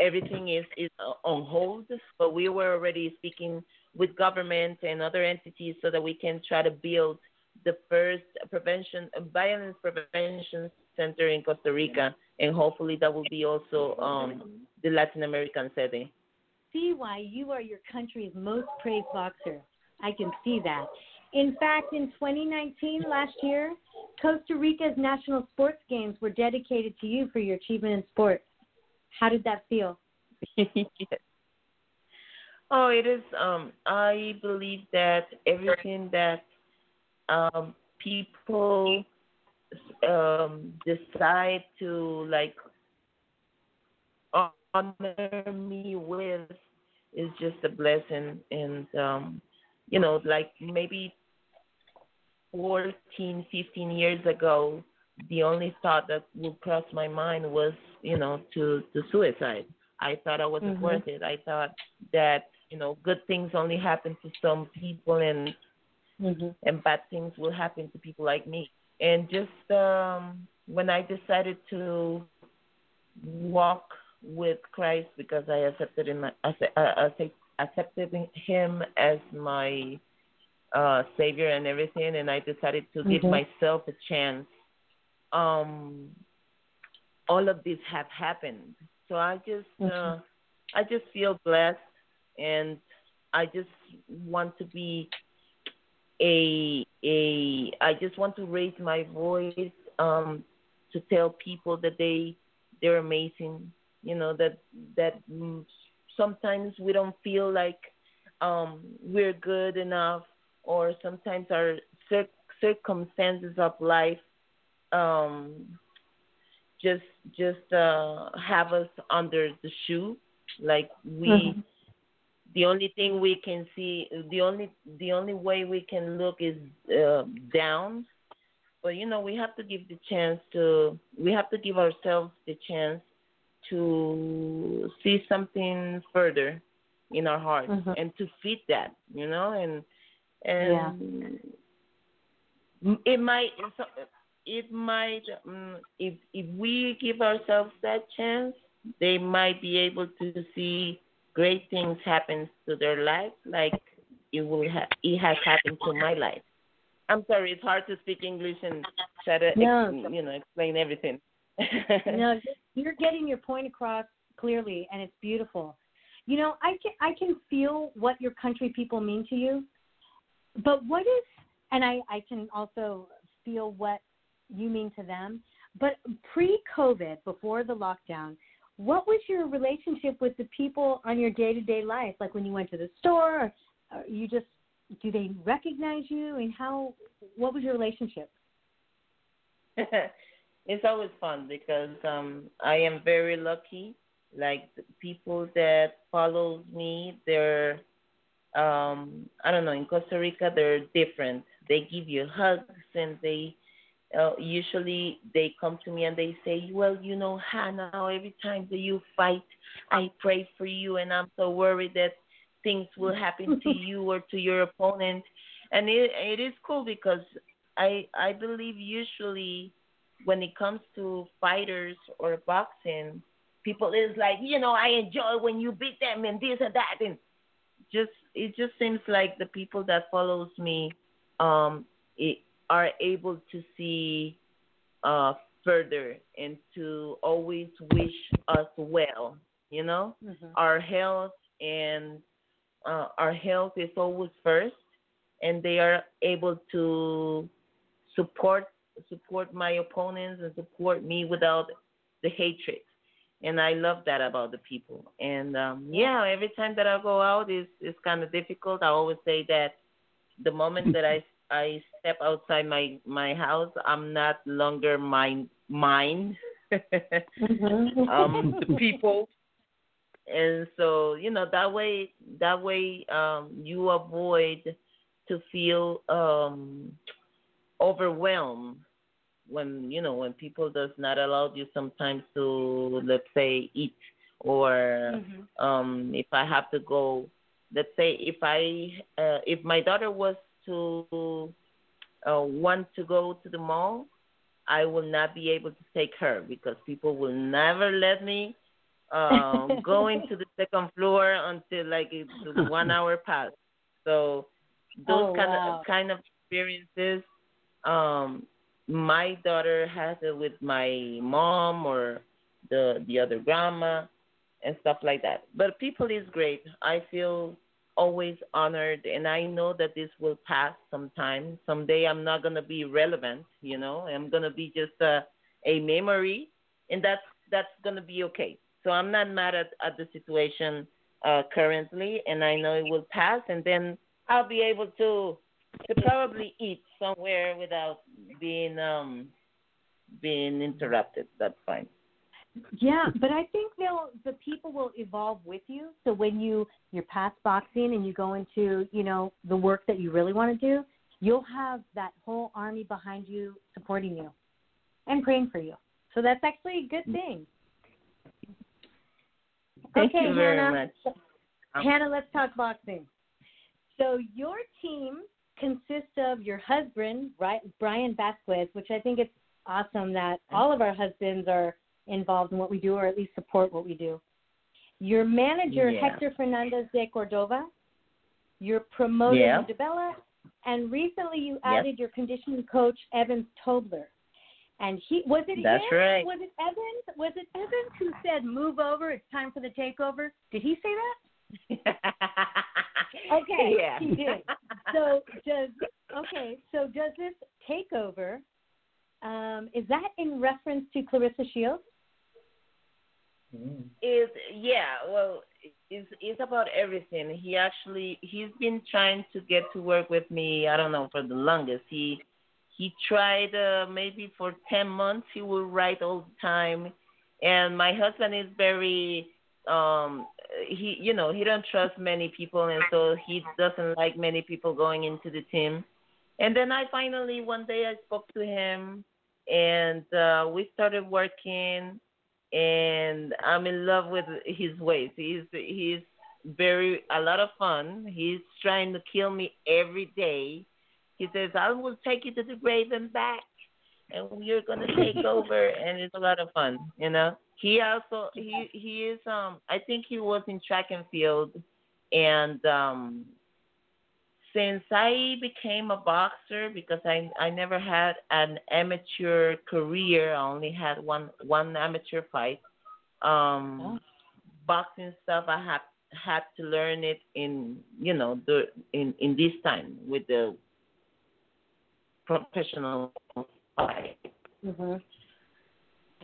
everything is is on hold. But we were already speaking with government and other entities so that we can try to build the first prevention violence prevention center in Costa Rica, and hopefully that will be also um the Latin American setting. See why you are your country's most praised boxer. I can see that. In fact, in 2019, last year, Costa Rica's national sports games were dedicated to you for your achievement in sports. How did that feel? (laughs) Oh, it is. Um, I believe that everything that um, people um, decide to like honor me with is just a blessing, and um, you know, like maybe 14, 15 years ago, the only thought that would cross my mind was, you know, to to suicide. I thought I wasn't Mhm. worth it. I thought that you know good things only happen to some people and and bad things will happen to people like me. And just um when I decided to walk with Christ because I accepted him acce- accepted him as my uh savior and everything and I decided to give Mhm. myself a chance. Um all of this have happened. So I just uh I just feel blessed and I just want to be a a I just want to raise my voice um to tell people that they they're amazing you know that that sometimes we don't feel like um we're good enough or sometimes our cir- circumstances of life um just just uh have us under the shoe like we Mhm. the only thing we can see the only the only way we can look is uh, down but you know we have to give the chance to we have to give ourselves the chance to see something further in our hearts Mhm. and to feed that you know and and it might it might um, if if we give ourselves that chance they might be able to see great things happen to their life like it will ha- it has happened to my life. I'm sorry it's hard to speak english and try to ex- you know explain everything. No, (laughs) you're getting your point across clearly, and it's beautiful. You know, I can I can feel what your country people mean to you, but what is, and I I can also feel what you mean to them. But pre-COVID, before the lockdown, what was your relationship with the people on your day-to-day life? Like when you went to the store, or, you just do they recognize you, and how? What was your relationship? (laughs) it's always fun because um I am very lucky. Like the people that follow me, they're um I don't know, in Costa Rica they're different. They give you hugs and they uh, usually they come to me and they say, "Well, you know, Hanna, every time that you fight, I pray for you, and I'm so worried that things will happen to (laughs) you or to your opponent." And it it is cool because I I believe usually when it comes to fighters or boxing, people is like, you know, I enjoy when you beat them and this and that and just it just seems like the people that follows me um it, are able to see uh further and to always wish us well, you know? Mhm. Our health and uh, our health is always first and they are able to support support my opponents and support me without the hatred and I love that about the people. And um yeah, every time that I go out is is kind of difficult. I always say that the moment that I (laughs) I step outside my my house, I'm not longer my mind. (laughs) um the people and so you know that way that way um you avoid to feel um overwhelmed when you know when people does not allow you sometimes to let's say eat or Mm-hmm. um if i have to go let's say if i uh, if my daughter was to uh, want to go to the mall i will not be able to take her because people will never let me um (laughs) going to the second floor until like it's (laughs) one hour past so those Oh, kind wow. of kind of experiences um my daughter has it with my mom or the the other grandma and stuff like that. But people is great. I feel always honored and i know that this will pass sometime. Someday i'm not to be relevant you know? I'm to be just a a memory and that's that's to be okay. So i'm not mad at at the situation uh currently and i know it will pass and then i'll be able to to probably eat somewhere without being um being interrupted. That's fine. Yeah, but I think they'll the people will evolve with you. So when you you're past boxing and you go into you know the work that you really want to do, you'll have that whole army behind you supporting you and praying for you. So that's actually a good thing. Thank okay, you very Hanna. much. Hanna, let's talk boxing. So your team consists of your husband, Bri- Brian Vasquez, which I think it's awesome that all of our husbands are involved in what we do, or at least support what we do. Your manager, Yeah. Hector Fernandez de Cordova. Your promoter, Yeah. Lou DiBella. And recently you added your conditioning coach, Evans Tobler. And he was it That's him? right. Was it Evans? Was it Evans who said, "Move over, it's time for the takeover"? Did he say that? (laughs) Okay, (laughs) Yeah. he did. So does okay? So does this takeover? Um, is that in reference to Claressa Shields? is yeah well it's it's about everything he actually he's been trying to get to work with me i don't know for the longest he he tried uh, maybe for 10 months he would write all the time and my husband is very um he you know he don't trust many people and so he doesn't like many people going into the team and then i finally one day i spoke to him and uh we started working and I'm in love with his ways. He's he's very a lot of fun. He's trying to kill me every day. He says, "I will take you to the grave and back, and you're gonna take (laughs) over." And it's a lot of fun, you know. He also he he is um I think he was in track and field, and um since I became a boxer because I I never had an amateur career. I only had one one amateur fight. Um boxing stuff I had had to learn it in you know the in in this time with the professional fight. Mm-hmm.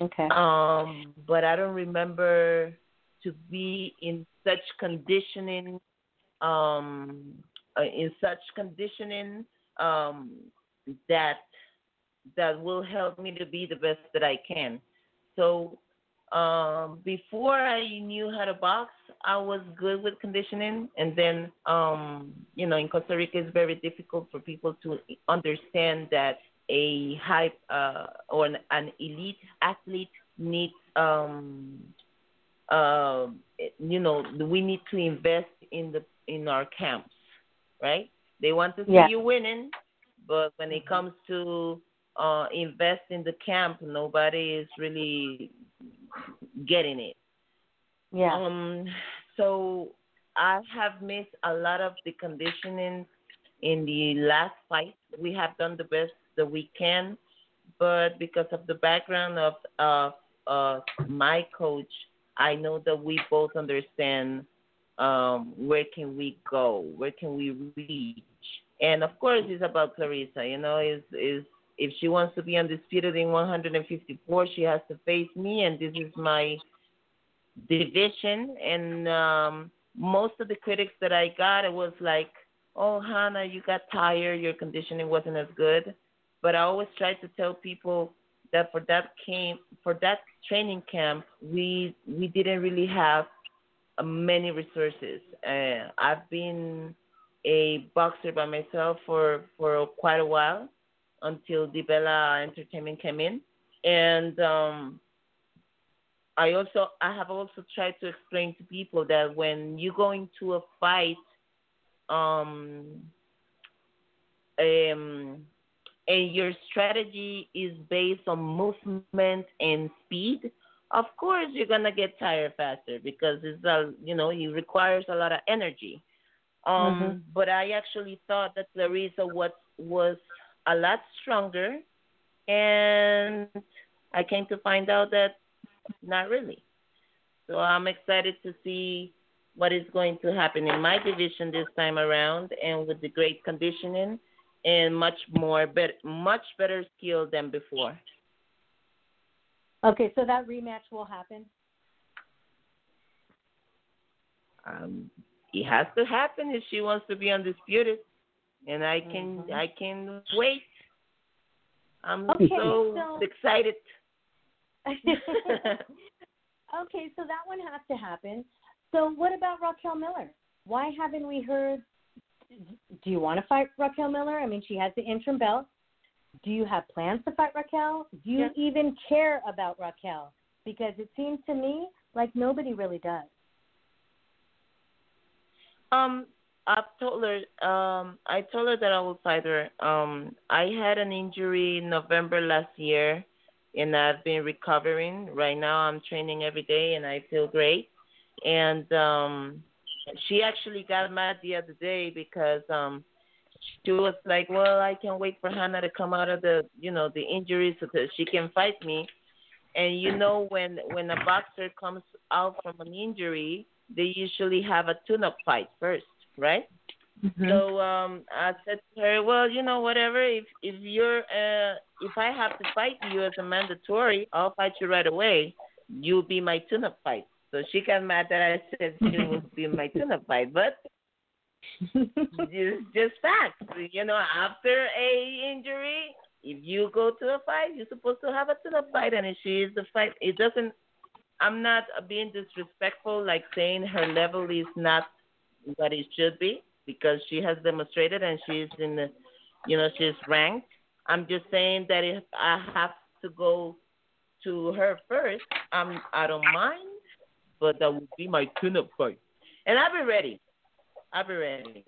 Okay. Um, but I don't remember to be in such conditioning, um, uh, in such conditioning um, that that will help me to be the best that I can. So um, before I knew how to box, I was good with conditioning, and then um, you know in Costa Rica it's very difficult for people to understand that a high uh, or an, an elite athlete needs um, uh, you know we need to invest in the in our camps, right? They want to see Yeah. you winning, but when it comes to uh, invest in the camp, nobody is really getting it. Yeah. Um. So I have missed a lot of the conditioning in the last fight. We have done the best that we can, but because of the background of of uh, my coach, I know that we both understand um, where can we go, where can we reach, and of course it's about Claressa. You know, is is if she wants to be undisputed in 154, she has to face me, and this is my division. And um, most of the critics that I got, it was like, "Oh, Hanna, you got tired. Your conditioning wasn't as good." But I always try to tell people that for that camp, for that training camp, we we didn't really have uh, many resources. Uh, I've been a boxer by myself for for quite a while until DiBella Entertainment came in, and um, I also I have also tried to explain to people that when you go into a fight, um, um, and your strategy is based on movement and speed, of course you're gonna get tired faster because it's a you know it requires a lot of energy. Um, Mm-hmm. But I actually thought that Claressa was was a lot stronger, and I came to find out that not really. So I'm excited to see what is going to happen in my division this time around, and with the great conditioning and much more, bet- much better skill than before. Okay, so that rematch will happen. Um, it has to happen if she wants to be undisputed, and I can Mhm. I can wait. I'm Okay, so, so- excited. (laughs) okay, so that one has to happen. So what about Raquel Miller? Why haven't we heard? Do you want to fight Raquel Miller? I mean, she has the interim belt. Do you have plans to fight Raquel? Do you even care about Raquel? Because it seems to me like nobody really does. Um, I've told her. Um, I told her that I will fight her. Um, I had an injury in November last year, and I've been recovering. Right now, I'm training every day, and I feel great. And um, she actually got mad the other day because um, she was like, "Well, I can't wait for Hanna to come out of the, you know, the injury so that she can fight me." And you know, when when a boxer comes out from an injury, they usually have a tune-up fight first, right? So um, I said to her, "Well, you know, whatever. If if you're uh, if I have to fight you as a mandatory, I'll fight you right away. You'll be my tune-up fight." So she got mad that I said she (laughs) would be my tune-up fight, but it's just facts. You know, after a injury, if you go to a fight, you're supposed to have a tune-up fight, and if she is the fight, it doesn't. I'm not being disrespectful, like saying her level is not what it should be because she has demonstrated and she's in the, you know, she's ranked. I'm just saying that if I have to go to her first, I'm I don't mind, but that would be my tune-up fight, and I'll be ready. I'll be ready.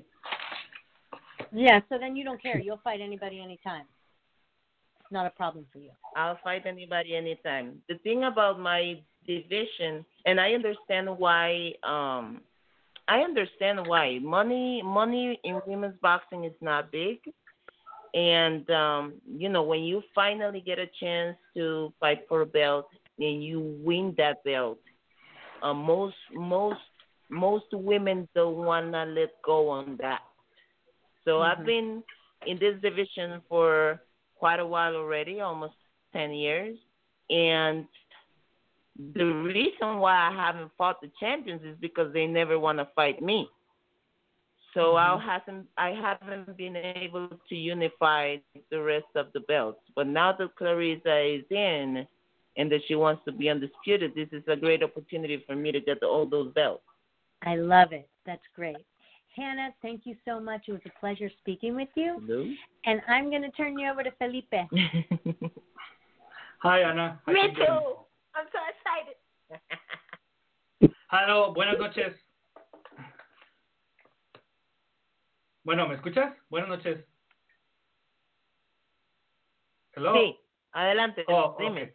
Yeah, so then you don't care. You'll fight anybody anytime. It's not a problem for you. I'll fight anybody anytime. The thing about my division, and I understand why. Um, I understand why money money in women's boxing is not big, and um, you know when you finally get a chance to fight for a belt and you win that belt, uh, most most most women don't wanna let go on that. So I've Mhm. been in this division for quite a while already, almost ten years, and the reason why I haven't fought the champions is because they never want to fight me. So I hasn't I haven't been able to unify the rest of the belts. But now that Claressa is in and that she wants to be undisputed, this is a great opportunity for me to get all those belts. I love it. That's great. Hanna, thank you so much. It was a pleasure speaking with you. Hello? And I'm going to turn you over to Felipe. (laughs) Hi, Ana. How Me too. I'm so excited. (laughs) Hello, buenas noches. Bueno, ¿me escuchas? Buenas noches. Hello. Sí, adelante, Oh, dime. okay.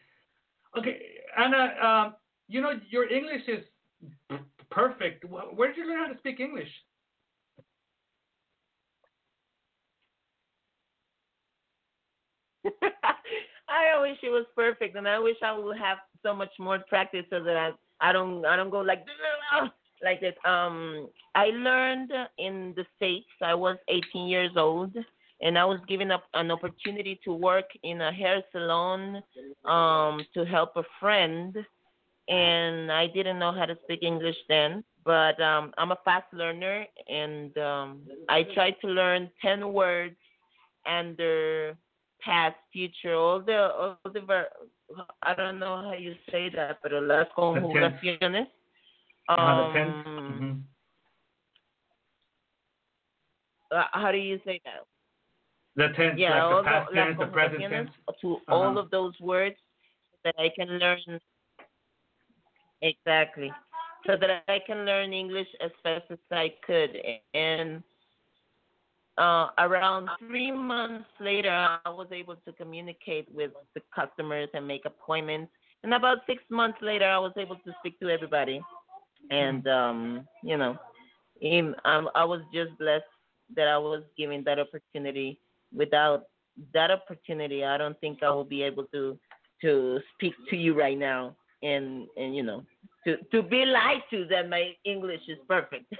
Okay, Anna, um, you know your English is perfect. Where did you learn how to speak English? (laughs) I wish it was perfect, and I wish I would have so much more practice so that I I don't I don't go like (laughs) like this. Um, I learned in the states. I was 18 years old, and I was given up an opportunity to work in a hair salon um, to help a friend, and I didn't know how to speak English then. But um, I'm a fast learner, and um, I tried to learn 10 words and their past, future, all the all the ver- I don't know how you say that, pero las conjugaciones. Um, uh, how do you say that? The tense, Yeah, all like the past the, tense, the present tense. to Uh-huh. all of those words that I can learn exactly, so that I can learn English as fast as I could. And uh, around three months later, I was able to communicate with the customers and make appointments. And about six months later, I was able to speak to everybody. And um, you know, in, um, I was just blessed that I was given that opportunity. Without that opportunity, I don't think I will be able to to speak to you right now. And and you know, to to be lied to that my English is perfect. (laughs)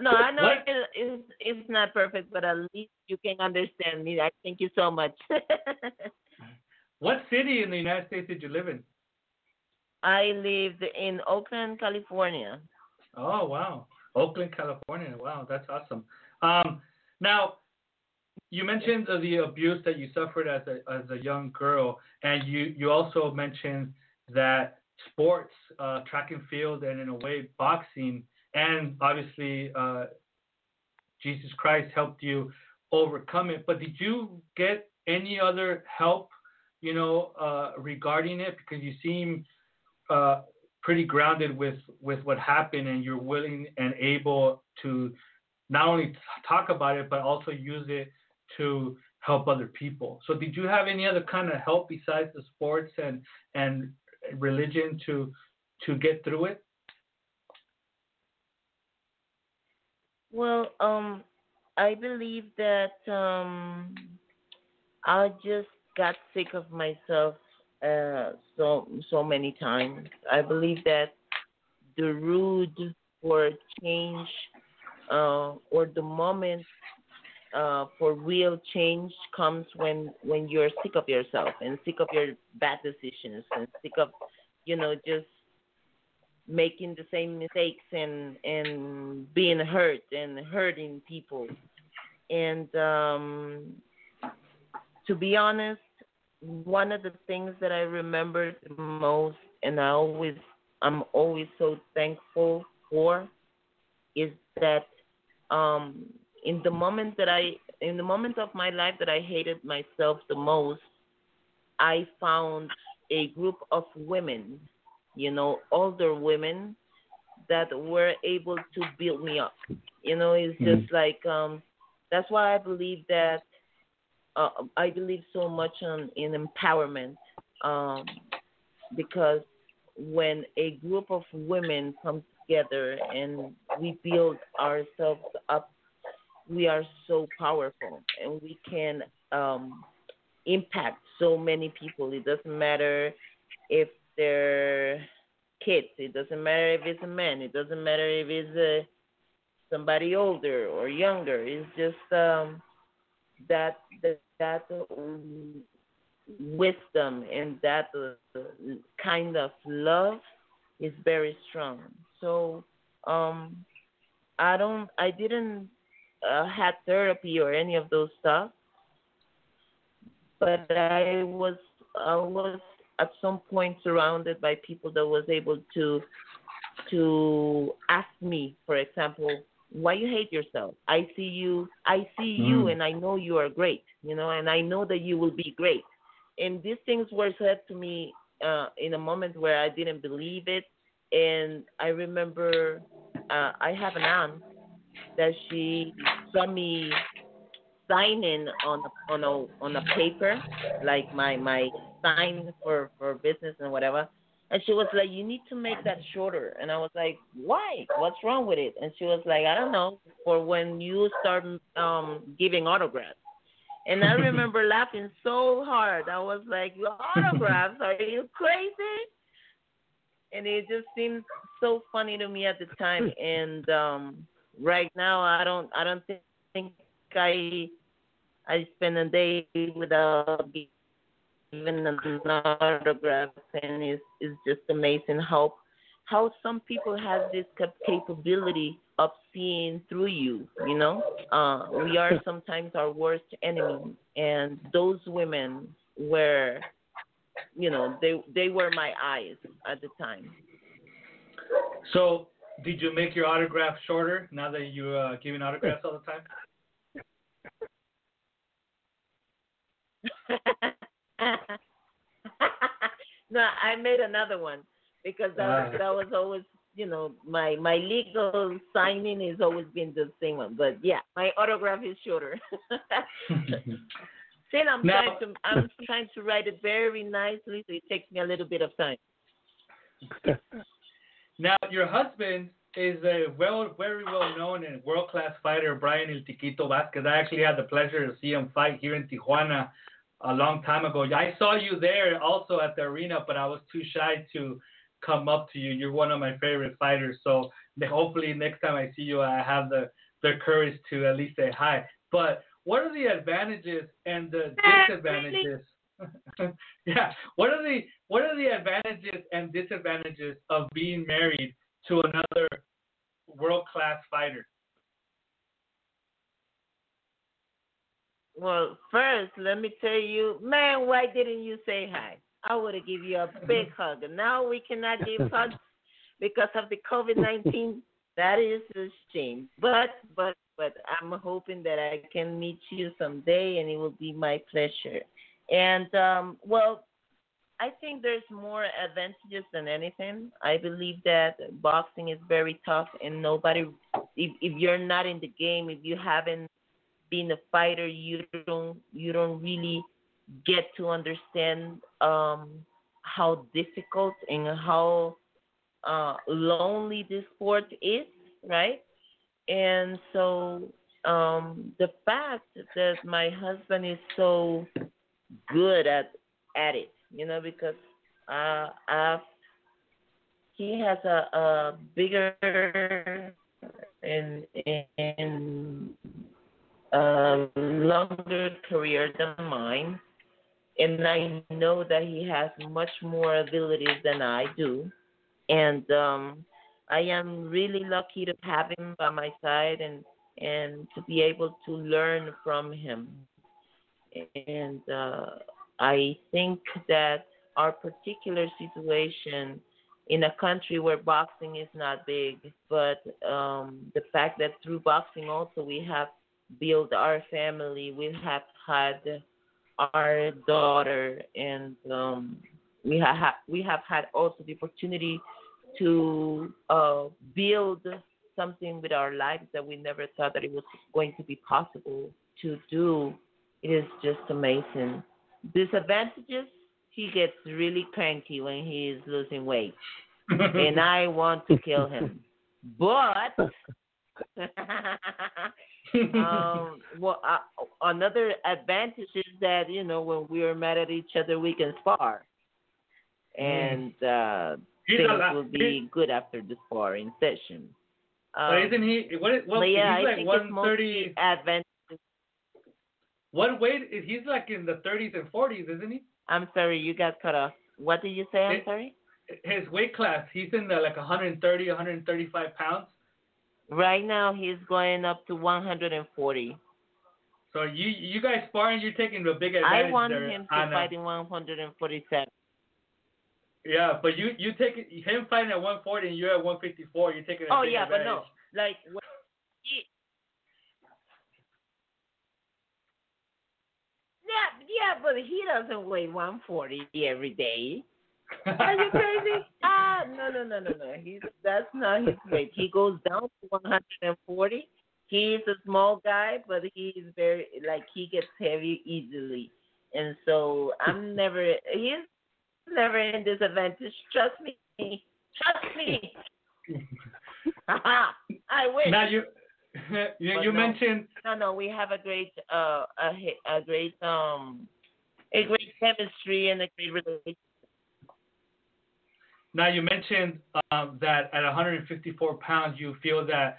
no, I know it, it's it's not perfect, but at least you can understand me. I thank you so much. (laughs) What city in the United States did you live in? I lived in Oakland, California. Oh wow, Oakland, California. Wow, that's awesome. Um, now, you mentioned the abuse that you suffered as a as a young girl, and you you also mentioned that sports, uh, track and field, and in a way boxing, and obviously uh, Jesus Christ helped you overcome it. But did you get any other help, you know, uh, regarding it? Because you seem uh, pretty grounded with with what happened, and you're willing and able to not only talk about it but also use it to help other people. So, did you have any other kind of help besides the sports and and religion to to get through it? Well, um, I believe that um, I just got sick of myself uh, so so many times. I believe that the root for change uh, or the moment uh, for real change comes when when you're sick of yourself and sick of your bad decisions and sick of you know just making the same mistakes and and being hurt and hurting people. And um to be honest one of the things that i remember the most and i always i'm always so thankful for is that um in the moment that i in the moment of my life that i hated myself the most i found a group of women you know, older women that were able to build me up. You know, it's Mhm. just like um that's why I believe that uh, I believe so much on in empowerment um because when a group of women come together and we build ourselves up we are so powerful and we can um impact so many people it doesn't matter if they're kids. It doesn't matter if it's a man. It doesn't matter if it's a, somebody older or younger. It's just um, that that that wisdom and that kind of love is very strong. So um, I don't. I didn't uh, had therapy or any of those stuff, but I was I was at some point surrounded by people that was able to to ask me, for example, why you hate yourself. I see you I see you Mm. and I know you are great, you know, and I know that you will be great. And these things were said to me uh in a moment where I didn't believe it and I remember uh I have an aunt that she saw me signing on on a on a paper, like my my sign for for business and whatever. And she was like, "You need to make that shorter." And I was like, "Why? What's wrong with it?" And she was like, "I don't know. For when you start um giving autographs." And I (laughs) remember laughing so hard. I was like, (laughs) "Autographs? Are you crazy?" And it just seemed so funny to me at the time. (laughs) And um right now, I don't I don't think I I spend a day without even an autograph, and it's it's just amazing how how some people have this capability of seeing through you. You know, uh, we are (laughs) sometimes our worst enemy, and those women were, you know, they they were my eyes at the time. So, did you make your autograph shorter now that you're uh, giving autographs all the time? (laughs) no, I made another one because that was, Ah. that was always you know my my legal signing has always been the same one. But yeah, my autograph is shorter. (laughs) (laughs) See, I'm Now- trying to I'm (laughs) trying to write it very nicely, so it takes me a little bit of time. Now, your husband is a well, very well known and world class fighter, Bryan El Tiquito Vasquez. I actually had the pleasure to see him fight here in Tijuana a long time ago. I saw you there also at the arena, but I was too shy to come up to you. You're one of my favorite fighters, so hopefully next time I see you, I have the the courage to at least say hi. But what are the advantages and the disadvantages? (laughs) yeah, what are the what are the advantages and disadvantages of being married to another world class fighter? Well, first, let me tell you, man, why didn't you say hi? I would have given you a big (laughs) hug. And now we cannot give (laughs) hugs because of the COVID nineteen. That is a shame. But but but I'm hoping that I can meet you someday, and it will be my pleasure. And um, well, I think there's more advantages than anything. I believe that boxing is very tough, and nobody, if if you're not in the game, if you haven't been a fighter, you don't you don't really get to understand um, how difficult and how uh, lonely this sport is, right? And so um, the fact that my husband is so good at at it, you know, because uh, I've, he has a, a bigger and and a longer career than mine, and I know that he has much more abilities than I do, and um, I am really lucky to have him by my side and and to be able to learn from him. And uh, I think that our particular situation in a country where boxing is not big, but um, the fact that through boxing also we have built our family, we have had our daughter, and um, we have we have had also the opportunity to uh, build something with our lives that we never thought that it was going to be possible to do. It is just amazing. Disadvantages: he gets really cranky when he is losing weight, (laughs) and I want to kill him. But (laughs) um, well, uh, another advantage is that you know when we are mad at each other, we can spar, and uh, He's things a will be good after the sparring session. But Um, isn't he? What? Well, but yeah, he's I like think one it's mostly What weight? He's like in the thirties and forties, isn't he? I'm sorry, you got cut off. What did you say? I'm It- sorry. His weight class. He's in the like 130, 135 pounds. Right now, he's going up to 140. So you you guys sparring, you're taking the big advantage. I want there. him to Hanna. fight in 147. Yeah, but you you take him fighting at 140 and you're at 154. You're taking. Oh yeah, but no, like he, yeah, yeah, but he doesn't weigh 140 every day. Are you crazy? (laughs) Ah, no, no, no, no, no. He's that's not his weight. He goes down to 140, He's a small guy, but he's very like he gets heavy easily, and so I'm never. He's never end in disadvantage. Trust me. Trust me. (laughs) (laughs) I wish. Now you (laughs) you, you no. mentioned No, no, we have a great, uh, a, a great, um, a great chemistry and a great relationship. now you mentioned um, that at 154 pounds you feel that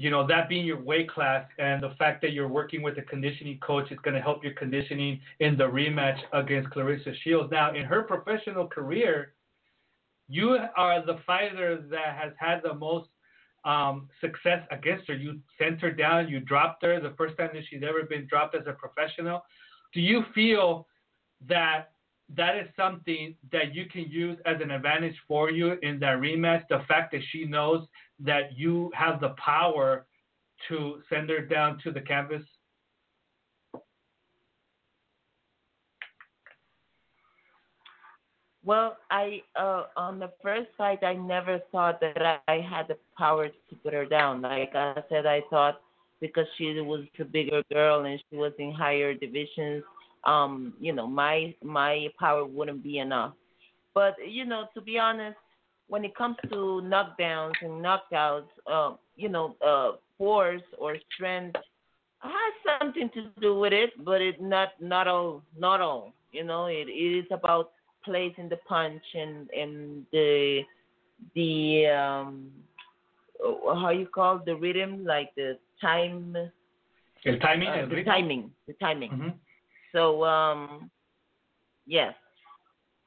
you know that being your weight class and the fact that you're working with a conditioning coach is going to help your conditioning in the rematch against Claressa Shields. Now in her professional career, you are the fighter that has had the most um, success against her. You sent her down, you dropped her the first time that she's ever been dropped as a professional. Do you feel that that is something that you can use as an advantage for you in that rematch? The fact that she knows that you have the power to send her down to the canvas? Well, I, uh, on the first fight, I never thought that I, had the power to put her down. Like I said, I thought because she was a bigger girl and she was in higher divisions, um, you know, my my power wouldn't be enough. But you know, to be honest, when it comes to knockdowns and knockouts, uh, you know, uh, force or strength has something to do with it, but it not not all not all. You know, it, it is about placing the punch and and the the um uh, how you call the rhythm like the time El timing, uh, el the ritmo. timing the timing Mhm. so um yes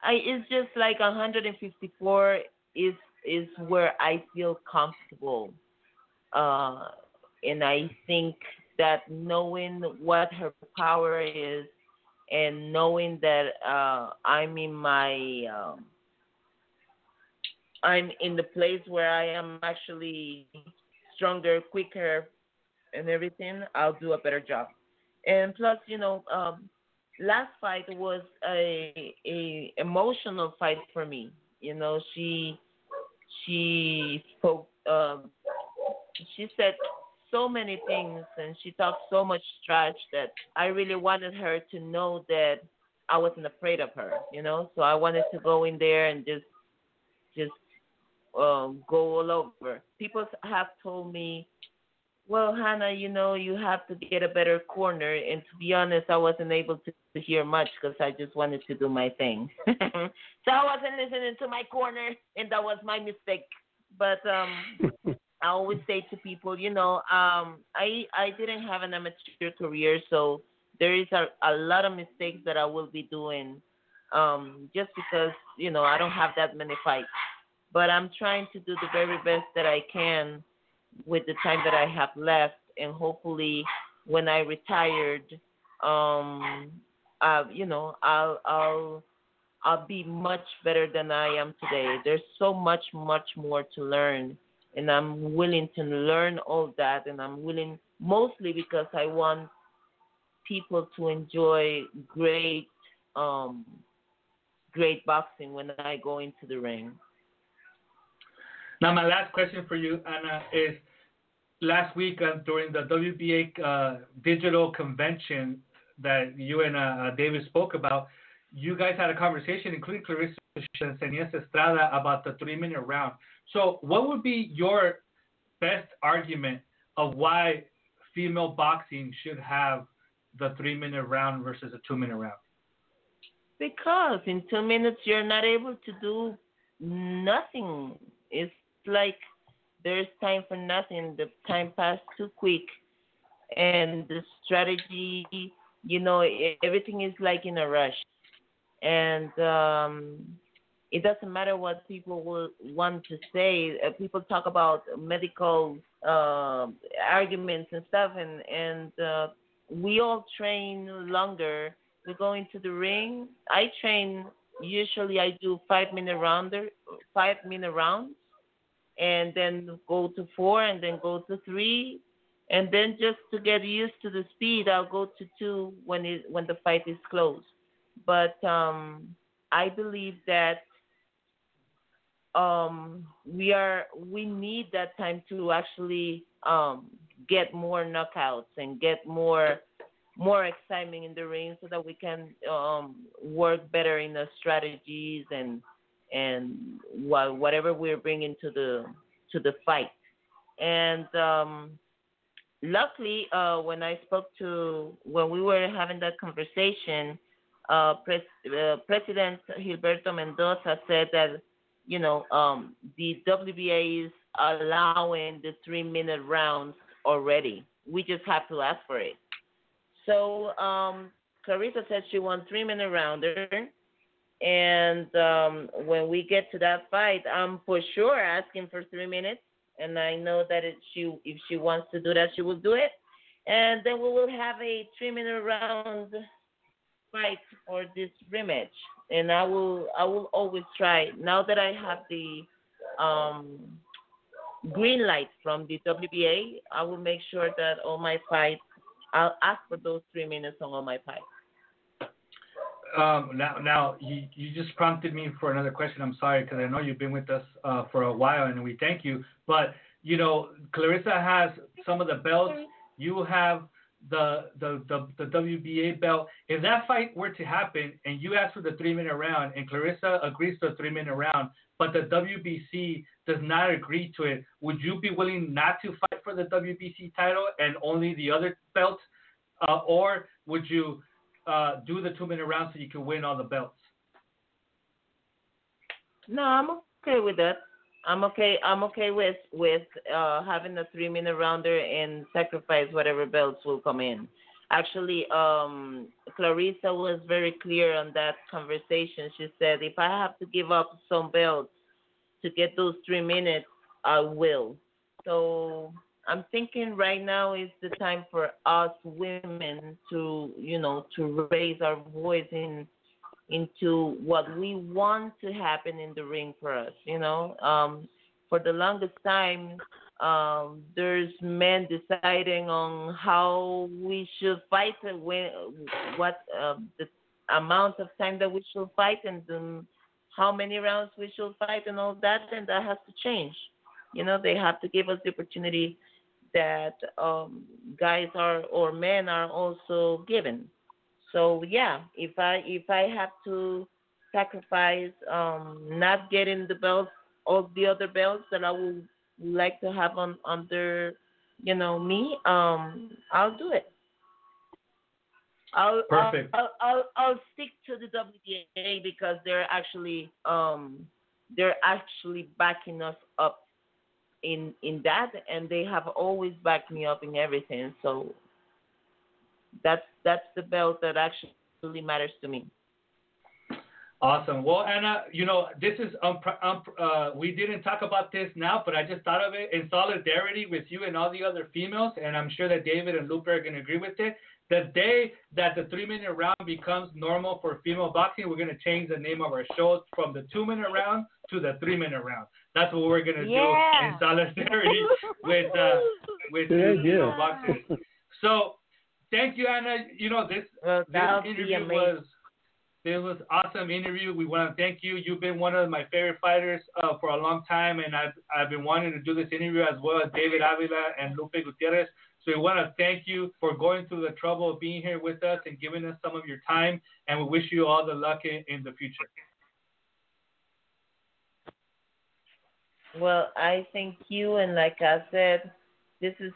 i it's just like 154 is is where i feel comfortable. Uh and i think that knowing what her power is and knowing that uh i'm in my um i'm in the place where i am actually stronger quicker and everything i'll do a better job. And plus you know um last fight was a a emotional fight for me. You know she she spoke um she said so many things and she talked so much trash that I really wanted her to know that I wasn't afraid of her, you know. So I wanted to go in there and just just um go all over. People have told me, "Well, Hanna, you know, you have to get a better corner." And to be honest, I wasn't able to, to hear much because I just wanted to do my thing. (laughs) so I wasn't listening to my corner, and that was my mistake. But um (laughs) I always say to people, you know, um, I I didn't have an amateur career, so there is a, a lot of mistakes that I will be doing, um, just because you know I don't have that many fights. But I'm trying to do the very best that I can with the time that I have left, and hopefully, when I retired, um, uh, you know, I'll I'll I'll be much better than I am today. There's so much, much more to learn and I'm willing to learn all that, and I'm willing mostly because I want people to enjoy great, um, great boxing when I go into the ring. Now, my last question for you, Hanna, is last week uh, during the WBA uh, digital convention that you and uh, David spoke about, you guys had a conversation, including Claressa Seniesa Estrada, about the three minute round. So, what would be your best argument of why female boxing should have the three minute round versus a two minute round? Because in two minutes you're not able to do nothing. It's like there's time for nothing. The time passed too quick, and the strategy, you know, everything is like in a rush, and um, it doesn't matter what people will want to say. Uh, people talk about medical uh, arguments and stuff, and and uh, we all train longer. We go into the ring. I train. Usually, I do five minute rounder, five minute rounds, and then go to four, and then go to three, and then just to get used to the speed, I'll go to two when it when the fight is close. But um, I believe that um, we are we need that time to actually um, get more knockouts and get more more excitement in the ring so that we can um, work better in the strategies and and wha- whatever we're bringing to the to the fight. And um, luckily, uh, when I spoke to when we were having that conversation, uh, Pres- uh, President Gilberto Mendoza said that you know um, the WBA is allowing the three minute rounds already. We just have to ask for it. So um, Claressa said she won three minute rounder. And um, when we get to that fight, I'm for sure asking for three minutes. And I know that it, she, if she wants to do that, she will do it. And then we will have a three minute round fight for this rematch. And I will, I will always try. Now that I have the um, green light from the WBA, I will make sure that all my fights, I'll ask for those three minutes on all my fights. Um, now, now you, you just prompted me for another question. I'm sorry because I know you've been with us uh, for a while, and we thank you. But you know, Claressa has some of the belts. You have the the the, the WBA belt. If that fight were to happen, and you ask for the three minute round, and Claressa agrees to a three minute round, but the WBC does not agree to it, would you be willing not to fight for the WBC title and only the other belt, uh, or would you? Uh, do the two minute round so you can win all the belts. No, I'm okay with that. I'm okay. I'm okay with with uh, having a three minute rounder and sacrifice whatever belts will come in. Actually, um, Claressa was very clear on that conversation. She said, if I have to give up some belts to get those three minutes, I will. So I'm thinking right now is the time for us women to, you know, to raise our voice in into what we want to happen in the ring for us. You know, um, for the longest time, um, there's men deciding on how we should fight, when, what uh, the amount of time that we should fight, and um, how many rounds we should fight, and all that, and that has to change. You know, they have to give us the opportunity that um, guys are or men are also given. So yeah, if I if I have to sacrifice um, not getting the belts, all the other belts that I would like to have on under you know me, um, I'll do it. I'll, Perfect. I'll, I'll, I'll I'll stick to the WBA because they're actually um they're actually backing us up in in that, and they have always backed me up in everything. So that's that's the belt that actually matters to me. Awesome. Well, Hanna, you know, this is um, um uh, we didn't talk about this now, but I just thought of it in solidarity with you and all the other females, and I'm sure that David and Lupi are going to agree with it. The day that the three minute round becomes normal for female boxing, we're going to change the name of our show from the two minute round to the three minute round. That's what we're going to Yeah. do in solidarity with uh, with Good you female idea. boxers. So, thank you, Hanna. You know this Well, this interview was this was awesome interview. We want to thank you. You've been one of my favorite fighters uh, for a long time, and I've I've been wanting to do this interview as well as David Avila and Lupi Gutierrez. So we want to thank you for going through the trouble of being here with us and giving us some of your time. And we wish you all the luck in, in the future. Well, I thank you, and like I said, this is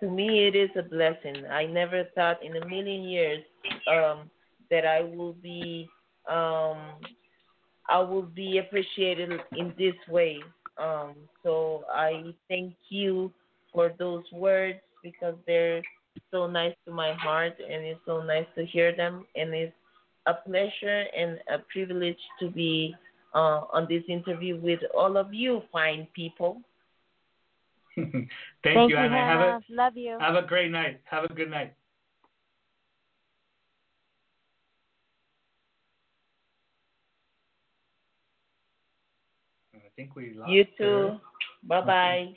to me it is a blessing. I never thought in a million years um, that I will be um, I will be appreciated in this way. Um, so I thank you for those words because they're so nice to my heart, and it's so nice to hear them, and it's a pleasure and a privilege to be uh, on this interview with all of you fine people. thank, (laughs) Thank you, you, Hanna. Have a Love you. have a great night. Have a good night. I think we lost You too. Bye bye.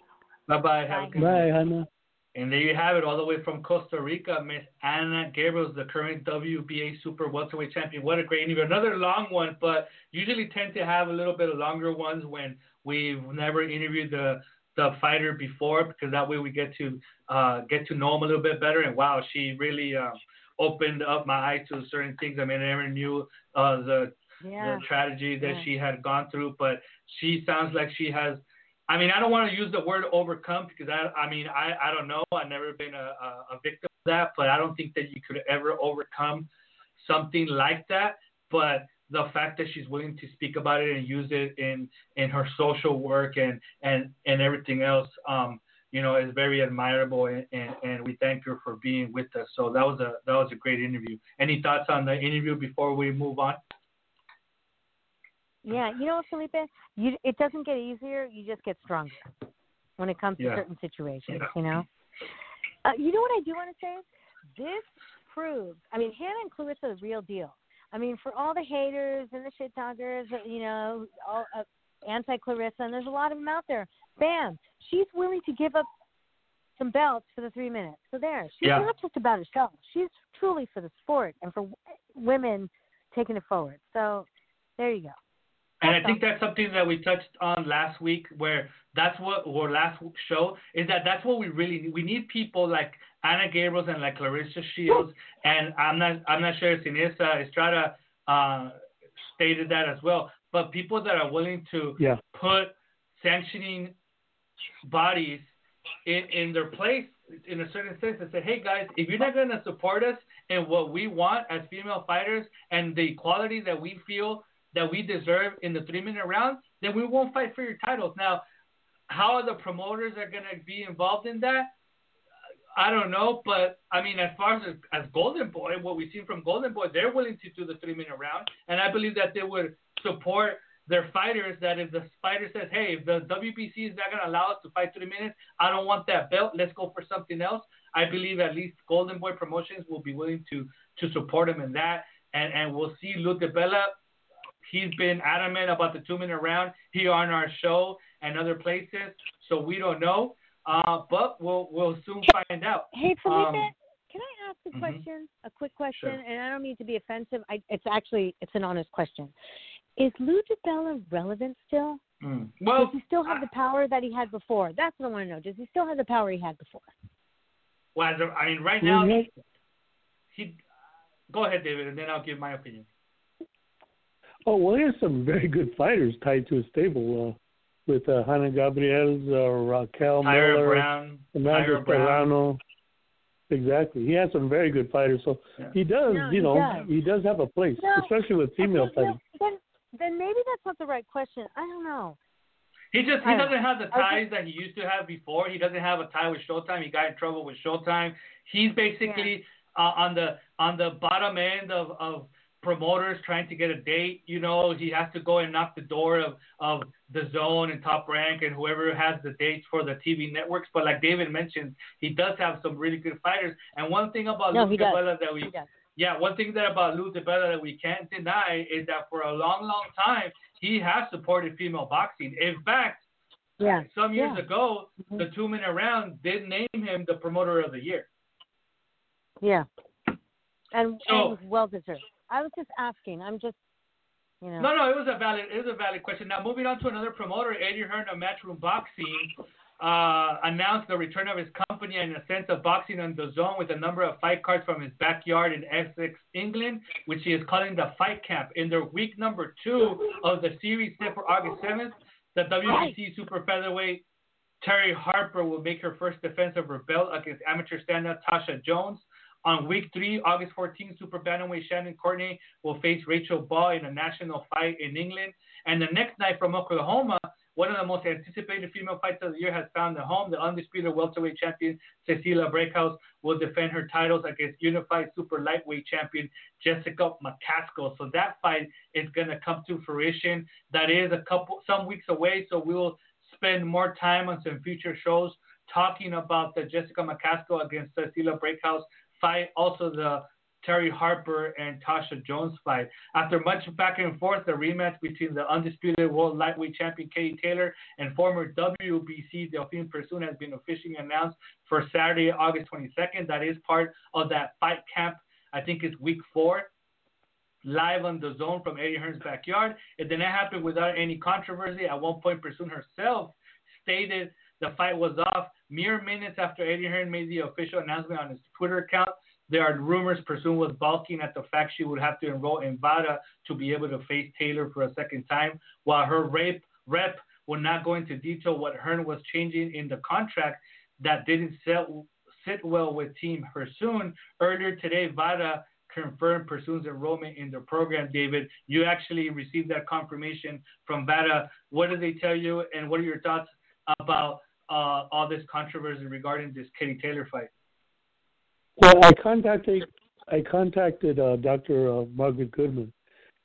Bye bye. Have a good Bye, Hanna. And there you have it, all the way from Costa Rica, Miss Hanna Gabriel, the current WBA Super Welterweight Champion. What a great interview! Another long one, but usually tend to have a little bit of longer ones when we've never interviewed the the fighter before because that way we get to uh, get to know him a little bit better. And wow, she really um, opened up my eyes to certain things. I mean, I never knew uh, the Yeah. the tragedy that Yeah. she had gone through, but she sounds like she has. I mean, I don't want to use the word overcome because I, I mean, I, I don't know. I've never been a, a, victim of that, but I don't think that you could ever overcome something like that. But the fact that she's willing to speak about it and use it in in her social work and and and everything else, um, you know, is very admirable. And, and, and we thank her for being with us. So that was a that was a great interview. Any thoughts on the interview before we move on? Yeah, you know what, Felipe? You it doesn't get easier. You just get stronger when it comes to certain situations. Yeah. You know. Uh, you know what I do want to say? This proves. I mean, Hanna and Claressa are the real deal. I mean, for all the haters and the shit talkers, uh, you know, all uh, anti Claressa, and there's a lot of them out there. Bam, she's willing to give up some belts for the three minutes. So there, she's Yeah. not just about herself. She's truly for the sport and for w- women taking it forward. So there you go. And I think that's something that we touched on last week, where that's what or last show is that that's what we really need. We need people like Hanna Gabriels and like Claressa Shields, and I'm not I'm not sure if Seniesa Estrada uh, stated that as well, but people that are willing to Yeah. put sanctioning bodies in, in their place in a certain sense and say, hey guys, if you're not going to support us in what we want as female fighters and the equality that we feel that we deserve in the three minute round, then we won't fight for your titles. Now, how are the promoters are going to be involved in that, I don't know, but I mean, as far as as Golden Boy, what we've seen from Golden Boy, they're willing to do the three minute round, and I believe that they would support their fighters. That if the fighter says, "Hey, if the WBC is not going to allow us to fight three minutes, I don't want that belt. Let's go for something else." I believe at least Golden Boy Promotions will be willing to to support him in that, and and we'll see Lou DiBella. He's been adamant about the two minute round here on our show and other places, so we don't know. Uh, but we'll we'll soon find out. Hey, Felipe, Um, can I ask a mhm. question? A quick question, Sure. and I don't mean to be offensive. I, it's actually it's an honest question. Is Lou DiBella relevant still? mm. Well, Does he still have the power that he had before? That's what I want to know. Does he still have the power he had before? well, I mean, right now Mhm. he. Go ahead, David, and then I'll give my opinion. Oh well, he has some very good fighters tied to his stable uh, with uh, Hanna Gabriels, uh, Raquel Tyra Miller, Brown, Amanda Tyra Brown. Serrano. Exactly, he has some very good fighters. So Yeah. he does, No, you he know, does. he does have a place, No. especially with female Okay, well, fighting. then, then maybe that's not the right question. I don't know. He just he doesn't have the I ties that he used to have before. He doesn't have a tie with Showtime. He got in trouble with Showtime. He's basically uh, on the on the bottom end of, of promoters trying to get a date. You know, he has to go and knock the door of of DAZN and Top Rank and whoever has the dates for the TV networks. But like David mentioned, he does have some really good fighters. And one thing about No, Luke. Cabela that we yeah, one thing that about Lou DiBella that we can't deny is that for a long, long time he has supported female boxing. In fact, Yeah. some years yeah. ago, Mhm. the two minute round did name him the promoter of the year. Yeah. And, So- and well deserved. I was just asking. I'm just, you know. No, no, it was a valid, it was a valid question. Now, moving on to another promoter, Eddie Hearn of Matchroom Boxing uh, announced the return of his company and a sense of boxing on DAZN with a number of fight cards from his backyard in Essex, England, which he is calling the Fight Camp. In their week number two of the series set for August 7th, the WBC super featherweight Terri Harper will make her first defense of her belt against amateur standout Tasha Jonas. On week three, August 14th, super bantamweight Shannon Courtney will face Rachel Ball in a national fight in England. And the next night from Oklahoma, one of the most anticipated female fights of the year has found a home. The undisputed welterweight champion Cecilia Brækhus will defend her titles against unified super lightweight champion Jessica McCaskill. So that fight is going to come to fruition. That is a couple some weeks away. So we will spend more time on some future shows talking about the Jessica McCaskill against Cecilia Brækhus fight, also the Terri Harper and Tasha Jonas fight. After much back and forth, the rematch between the undisputed world lightweight champion Katie Taylor and former WBC Delphine Persoon has been officially announced for Saturday, August 22nd. That is part of that fight camp. I think it's week four live on DAZN from Eddie Hearn's backyard. It did not happen without any controversy. At one point, Persoon herself stated the fight was off. Mere minutes after Eddie Hearn made the official announcement on his Twitter account, there are rumors Persoon was balking at the fact she would have to enroll in VADA to be able to face Taylor for a second time, while her rape rep will not go into detail what Hearn was changing in the contract that didn't sell, sit well with Team Persoon. Earlier today, VADA confirmed Persoon's enrollment in the program. David, you actually received that confirmation from VADA. What did they tell you, and what are your thoughts about uh, all this controversy regarding this Katie Taylor fight? Well, I contacted I contacted uh, Dr. Uh, Margaret Goodman,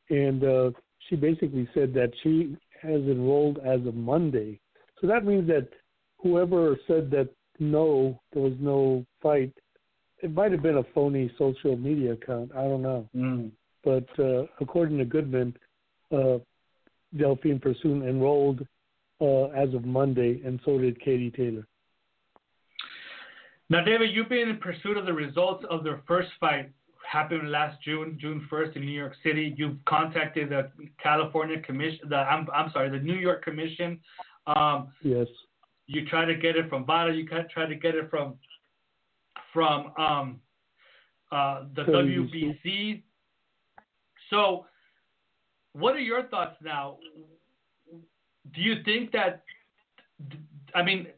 and uh, she basically said that she has enrolled as of Monday. So that means that whoever said that no, there was no fight, it might have been a phony social media account. I don't know. Mm. But uh, according to Goodman, uh, Delphine Persoon enrolled uh, as of Monday, and so did Katie Taylor. Now, David, you've been in pursuit of the results of their first fight happened last June, June 1st in New York City. You've contacted the California Commission, the I'm, I'm sorry, the New York Commission. Um, yes. You try to get it from VADA. You try to get it from from um, uh, the WBC. So, what are your thoughts now? Do you think that? I mean,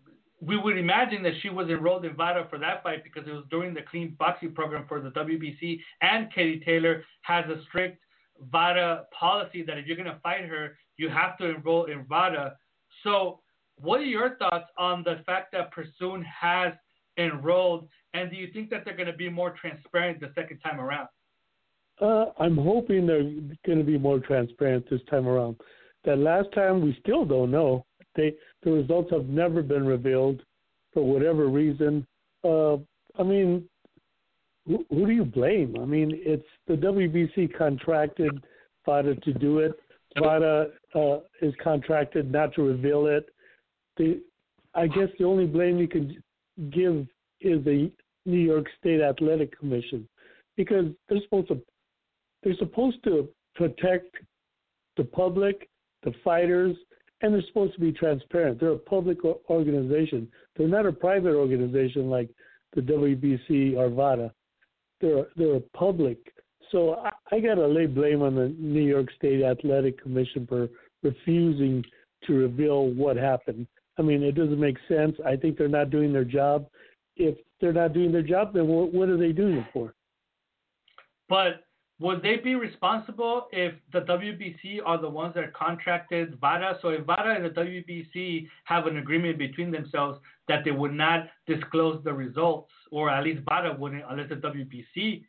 we would imagine that she was enrolled in VADA for that fight because it was during the clean boxing program for the WBC, and Katie Taylor has a strict VADA policy that if you're going to fight her, you have to enroll in VADA. So, what are your thoughts on the fact that Persoon has enrolled, and do you think that they're going to be more transparent the second time around? Uh, I'm hoping they're going to be more transparent this time around. That last time we still don't know. They the results have never been revealed for whatever reason. Uh, I mean, who, who do you blame? I mean, it's the WBC contracted VADA to do it. VADA uh, is contracted not to reveal it. The, I guess the only blame you can give is the New York State Athletic Commission because they're supposed to they're supposed to protect the public, the fighters, and they're supposed to be transparent. They're a public organization. They're not a private organization like the WBC or VADA. They're they're a public. So I, I got to lay blame on the New York State Athletic Commission for refusing to reveal what happened. I mean, it doesn't make sense. I think they're not doing their job. If they're not doing their job, then what, what are they doing it for? But would they be responsible if the WBC are the ones that contracted VADA? So if VADA and the WBC have an agreement between themselves that they would not disclose the results, or at least VADA wouldn't unless the WBC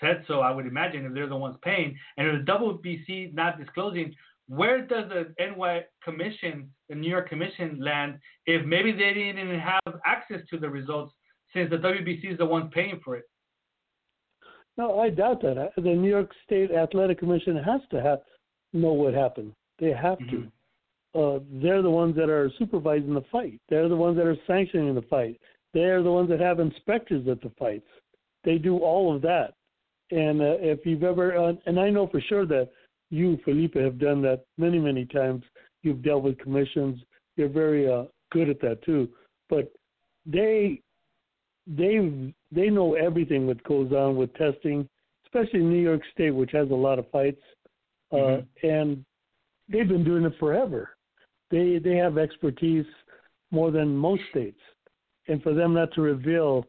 said so, I would imagine if they're the ones paying, and if the WBC not disclosing, where does the NY Commission, the New York Commission, land if maybe they didn't even have access to the results since the WBC is the one paying for it? No, I doubt that. The New York State Athletic Commission has to have know what happened. They have mm-hmm. to. Uh, they're the ones that are supervising the fight. They're the ones that are sanctioning the fight. They're the ones that have inspectors at the fights. They do all of that. And uh, if you've ever, uh, and I know for sure that you, Felipe, have done that many, many times. You've dealt with commissions. You're very uh, good at that too. But they they they know everything that goes on with testing, especially in New York State, which has a lot of fights, uh, mm-hmm. and they've been doing it forever. They they have expertise more than most states, and for them not to reveal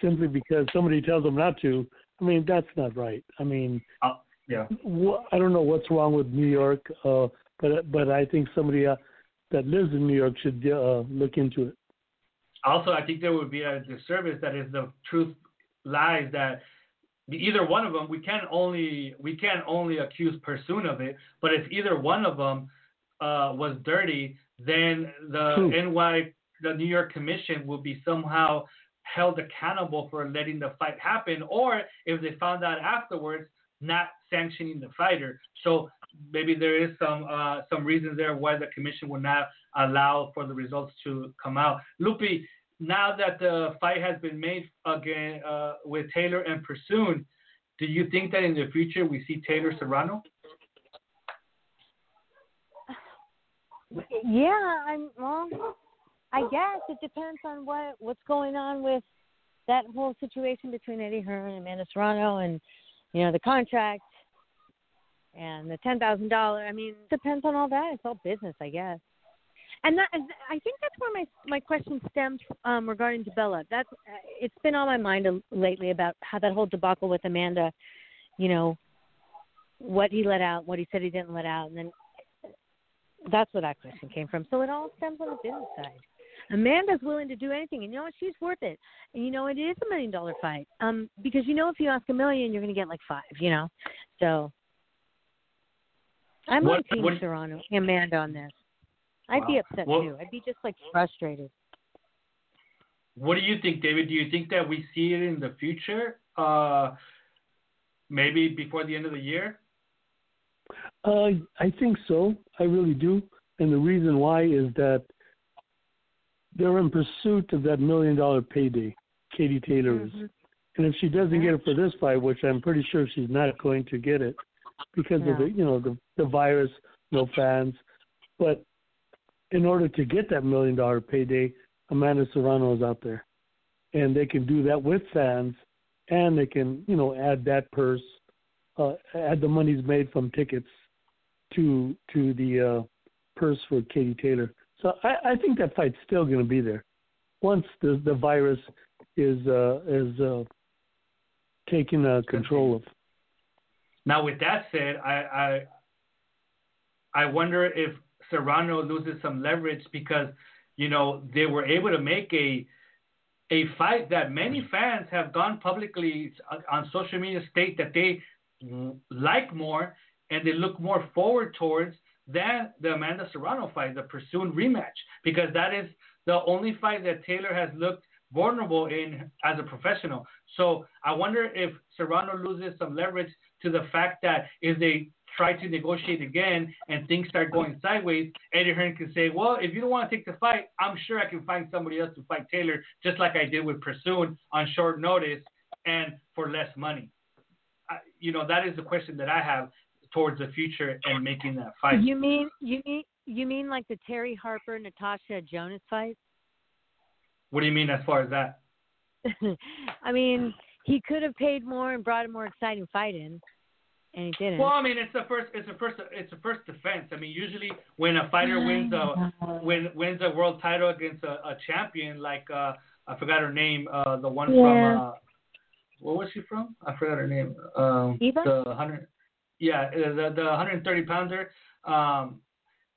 simply because somebody tells them not to, I mean that's not right. I mean, uh, yeah, I don't know what's wrong with New York, uh, but but I think somebody uh, that lives in New York should uh, look into it. Also, I think there would be a disservice that is the truth lies that either one of them we can only we can only accuse Persoon of it, but if either one of them uh, was dirty, then the True. NY the New York Commission will be somehow held accountable for letting the fight happen, or if they found out afterwards, not sanctioning the fighter. So maybe there is some uh, some reasons there why the commission would not allow for the results to come out. Lupi, now that the fight has been made again uh, with Taylor and Persoon, do you think that in the future we see Taylor Serrano? Yeah, I'm well. I guess it depends on what what's going on with that whole situation between Eddie Hearn and Amanda Serrano, and you know the contract and the ten thousand dollar. I mean, depends on all that. It's all business, I guess. And that, I think that's where my my question stems um, regarding DiBella. That's it's been on my mind lately about how that whole debacle with Amanda. You know, what he let out, what he said he didn't let out, and then that's where that question came from. So it all stems on the business side. Amanda's willing to do anything, and you know what? She's worth it. And you know it is a million dollar fight. Um, because you know if you ask a million, you're going to get like five. You know, so I'm what, on Team what, Serrano, Amanda on this. I'd wow. be upset well, too. I'd be just like frustrated. What do you think, David? Do you think that we see it in the future? Uh, maybe before the end of the year? Uh, I think so. I really do. And the reason why is that they're in pursuit of that million dollar payday. Katie Taylor is. Mm-hmm. And if she doesn't get it for this fight, which I'm pretty sure she's not going to get it because yeah. of the you know the the virus, no fans. But in order to get that million dollar payday, Amanda Serrano is out there, and they can do that with fans, and they can you know add that purse, uh, add the monies made from tickets to to the uh, purse for Katie Taylor. So I, I think that fight's still going to be there once the the virus is uh, is uh, taken uh, control of. Now, with that said, I I, I wonder if Serrano loses some leverage because you know they were able to make a a fight that many fans have gone publicly on social media state that they like more and they look more forward towards than the Amanda Serrano fight, the Persoon rematch, because that is the only fight that Taylor has looked vulnerable in as a professional. So I wonder if Serrano loses some leverage to the fact that if they try to negotiate again and things start going sideways, Eddie Hearn can say, well, if you don't want to take the fight, I'm sure I can find somebody else to fight Taylor, just like I did with Persoon on short notice and for less money. I, you know, that is the question that I have towards the future and making that fight. You mean you mean you mean like the Terri Harper Natasha Jonas fight? What do you mean as far as that? (laughs) I mean, he could have paid more and brought a more exciting fight in, and he didn't. Well, I mean, it's the first, it's the first, it's the first defense. I mean, usually when a fighter wins a when wins a world title against a, a champion, like uh, I forgot her name, uh, the one yeah. from uh, where was she from? I forgot her name. Um, Eva? The hundred, yeah, the the 130 pounder. Um,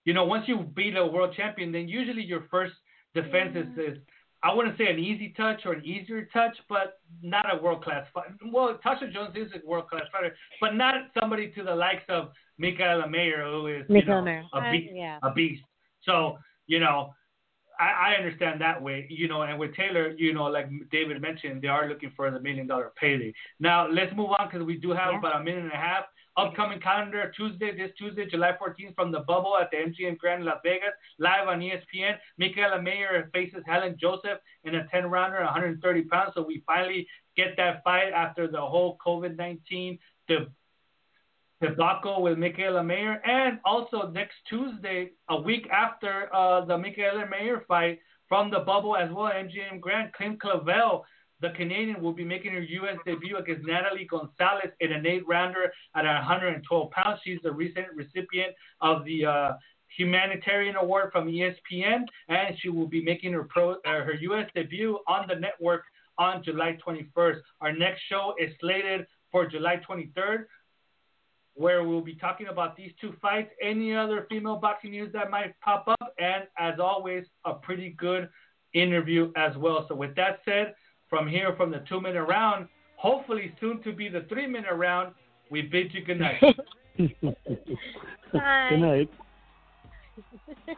you know, once you beat a world champion, then usually your first defense is, is I wouldn't say an easy touch or an easier touch, but not a world class fighter. Well, Tasha Jonas is a world class fighter, but not somebody to the likes of Mikaela Mayer, who is you know, a, beast, uh, yeah. a beast. So, you know, I, I understand that way, you know, and with Taylor, you know, like David mentioned, they are looking for the million dollar payday. Now, let's move on because we do have yeah. about a minute and a half. Upcoming calendar Tuesday, this Tuesday, July 14th, from the bubble at the MGM Grand Las Vegas, live on ESPN. Mikaela Mayer faces Helen Joseph in a 10 rounder, 130 pounds. So we finally get that fight after the whole COVID 19 the debacle with Mikaela Mayer. And also next Tuesday, a week after uh, the Mikaela Mayer fight from the bubble as well, MGM Grand, Kim Clavel the Canadian will be making her U.S. debut against Natalie Gonzalez in an eight rounder at 112 pounds. She's the recent recipient of the uh, humanitarian award from ESPN, and she will be making her pro uh, her U.S. debut on the network on July 21st. Our next show is slated for July 23rd, where we'll be talking about these two fights, any other female boxing news that might pop up, and as always, a pretty good interview as well. So with that said from here from the two minute round, hopefully soon to be the three minute round. We bid you good night. (laughs) Good night. (laughs)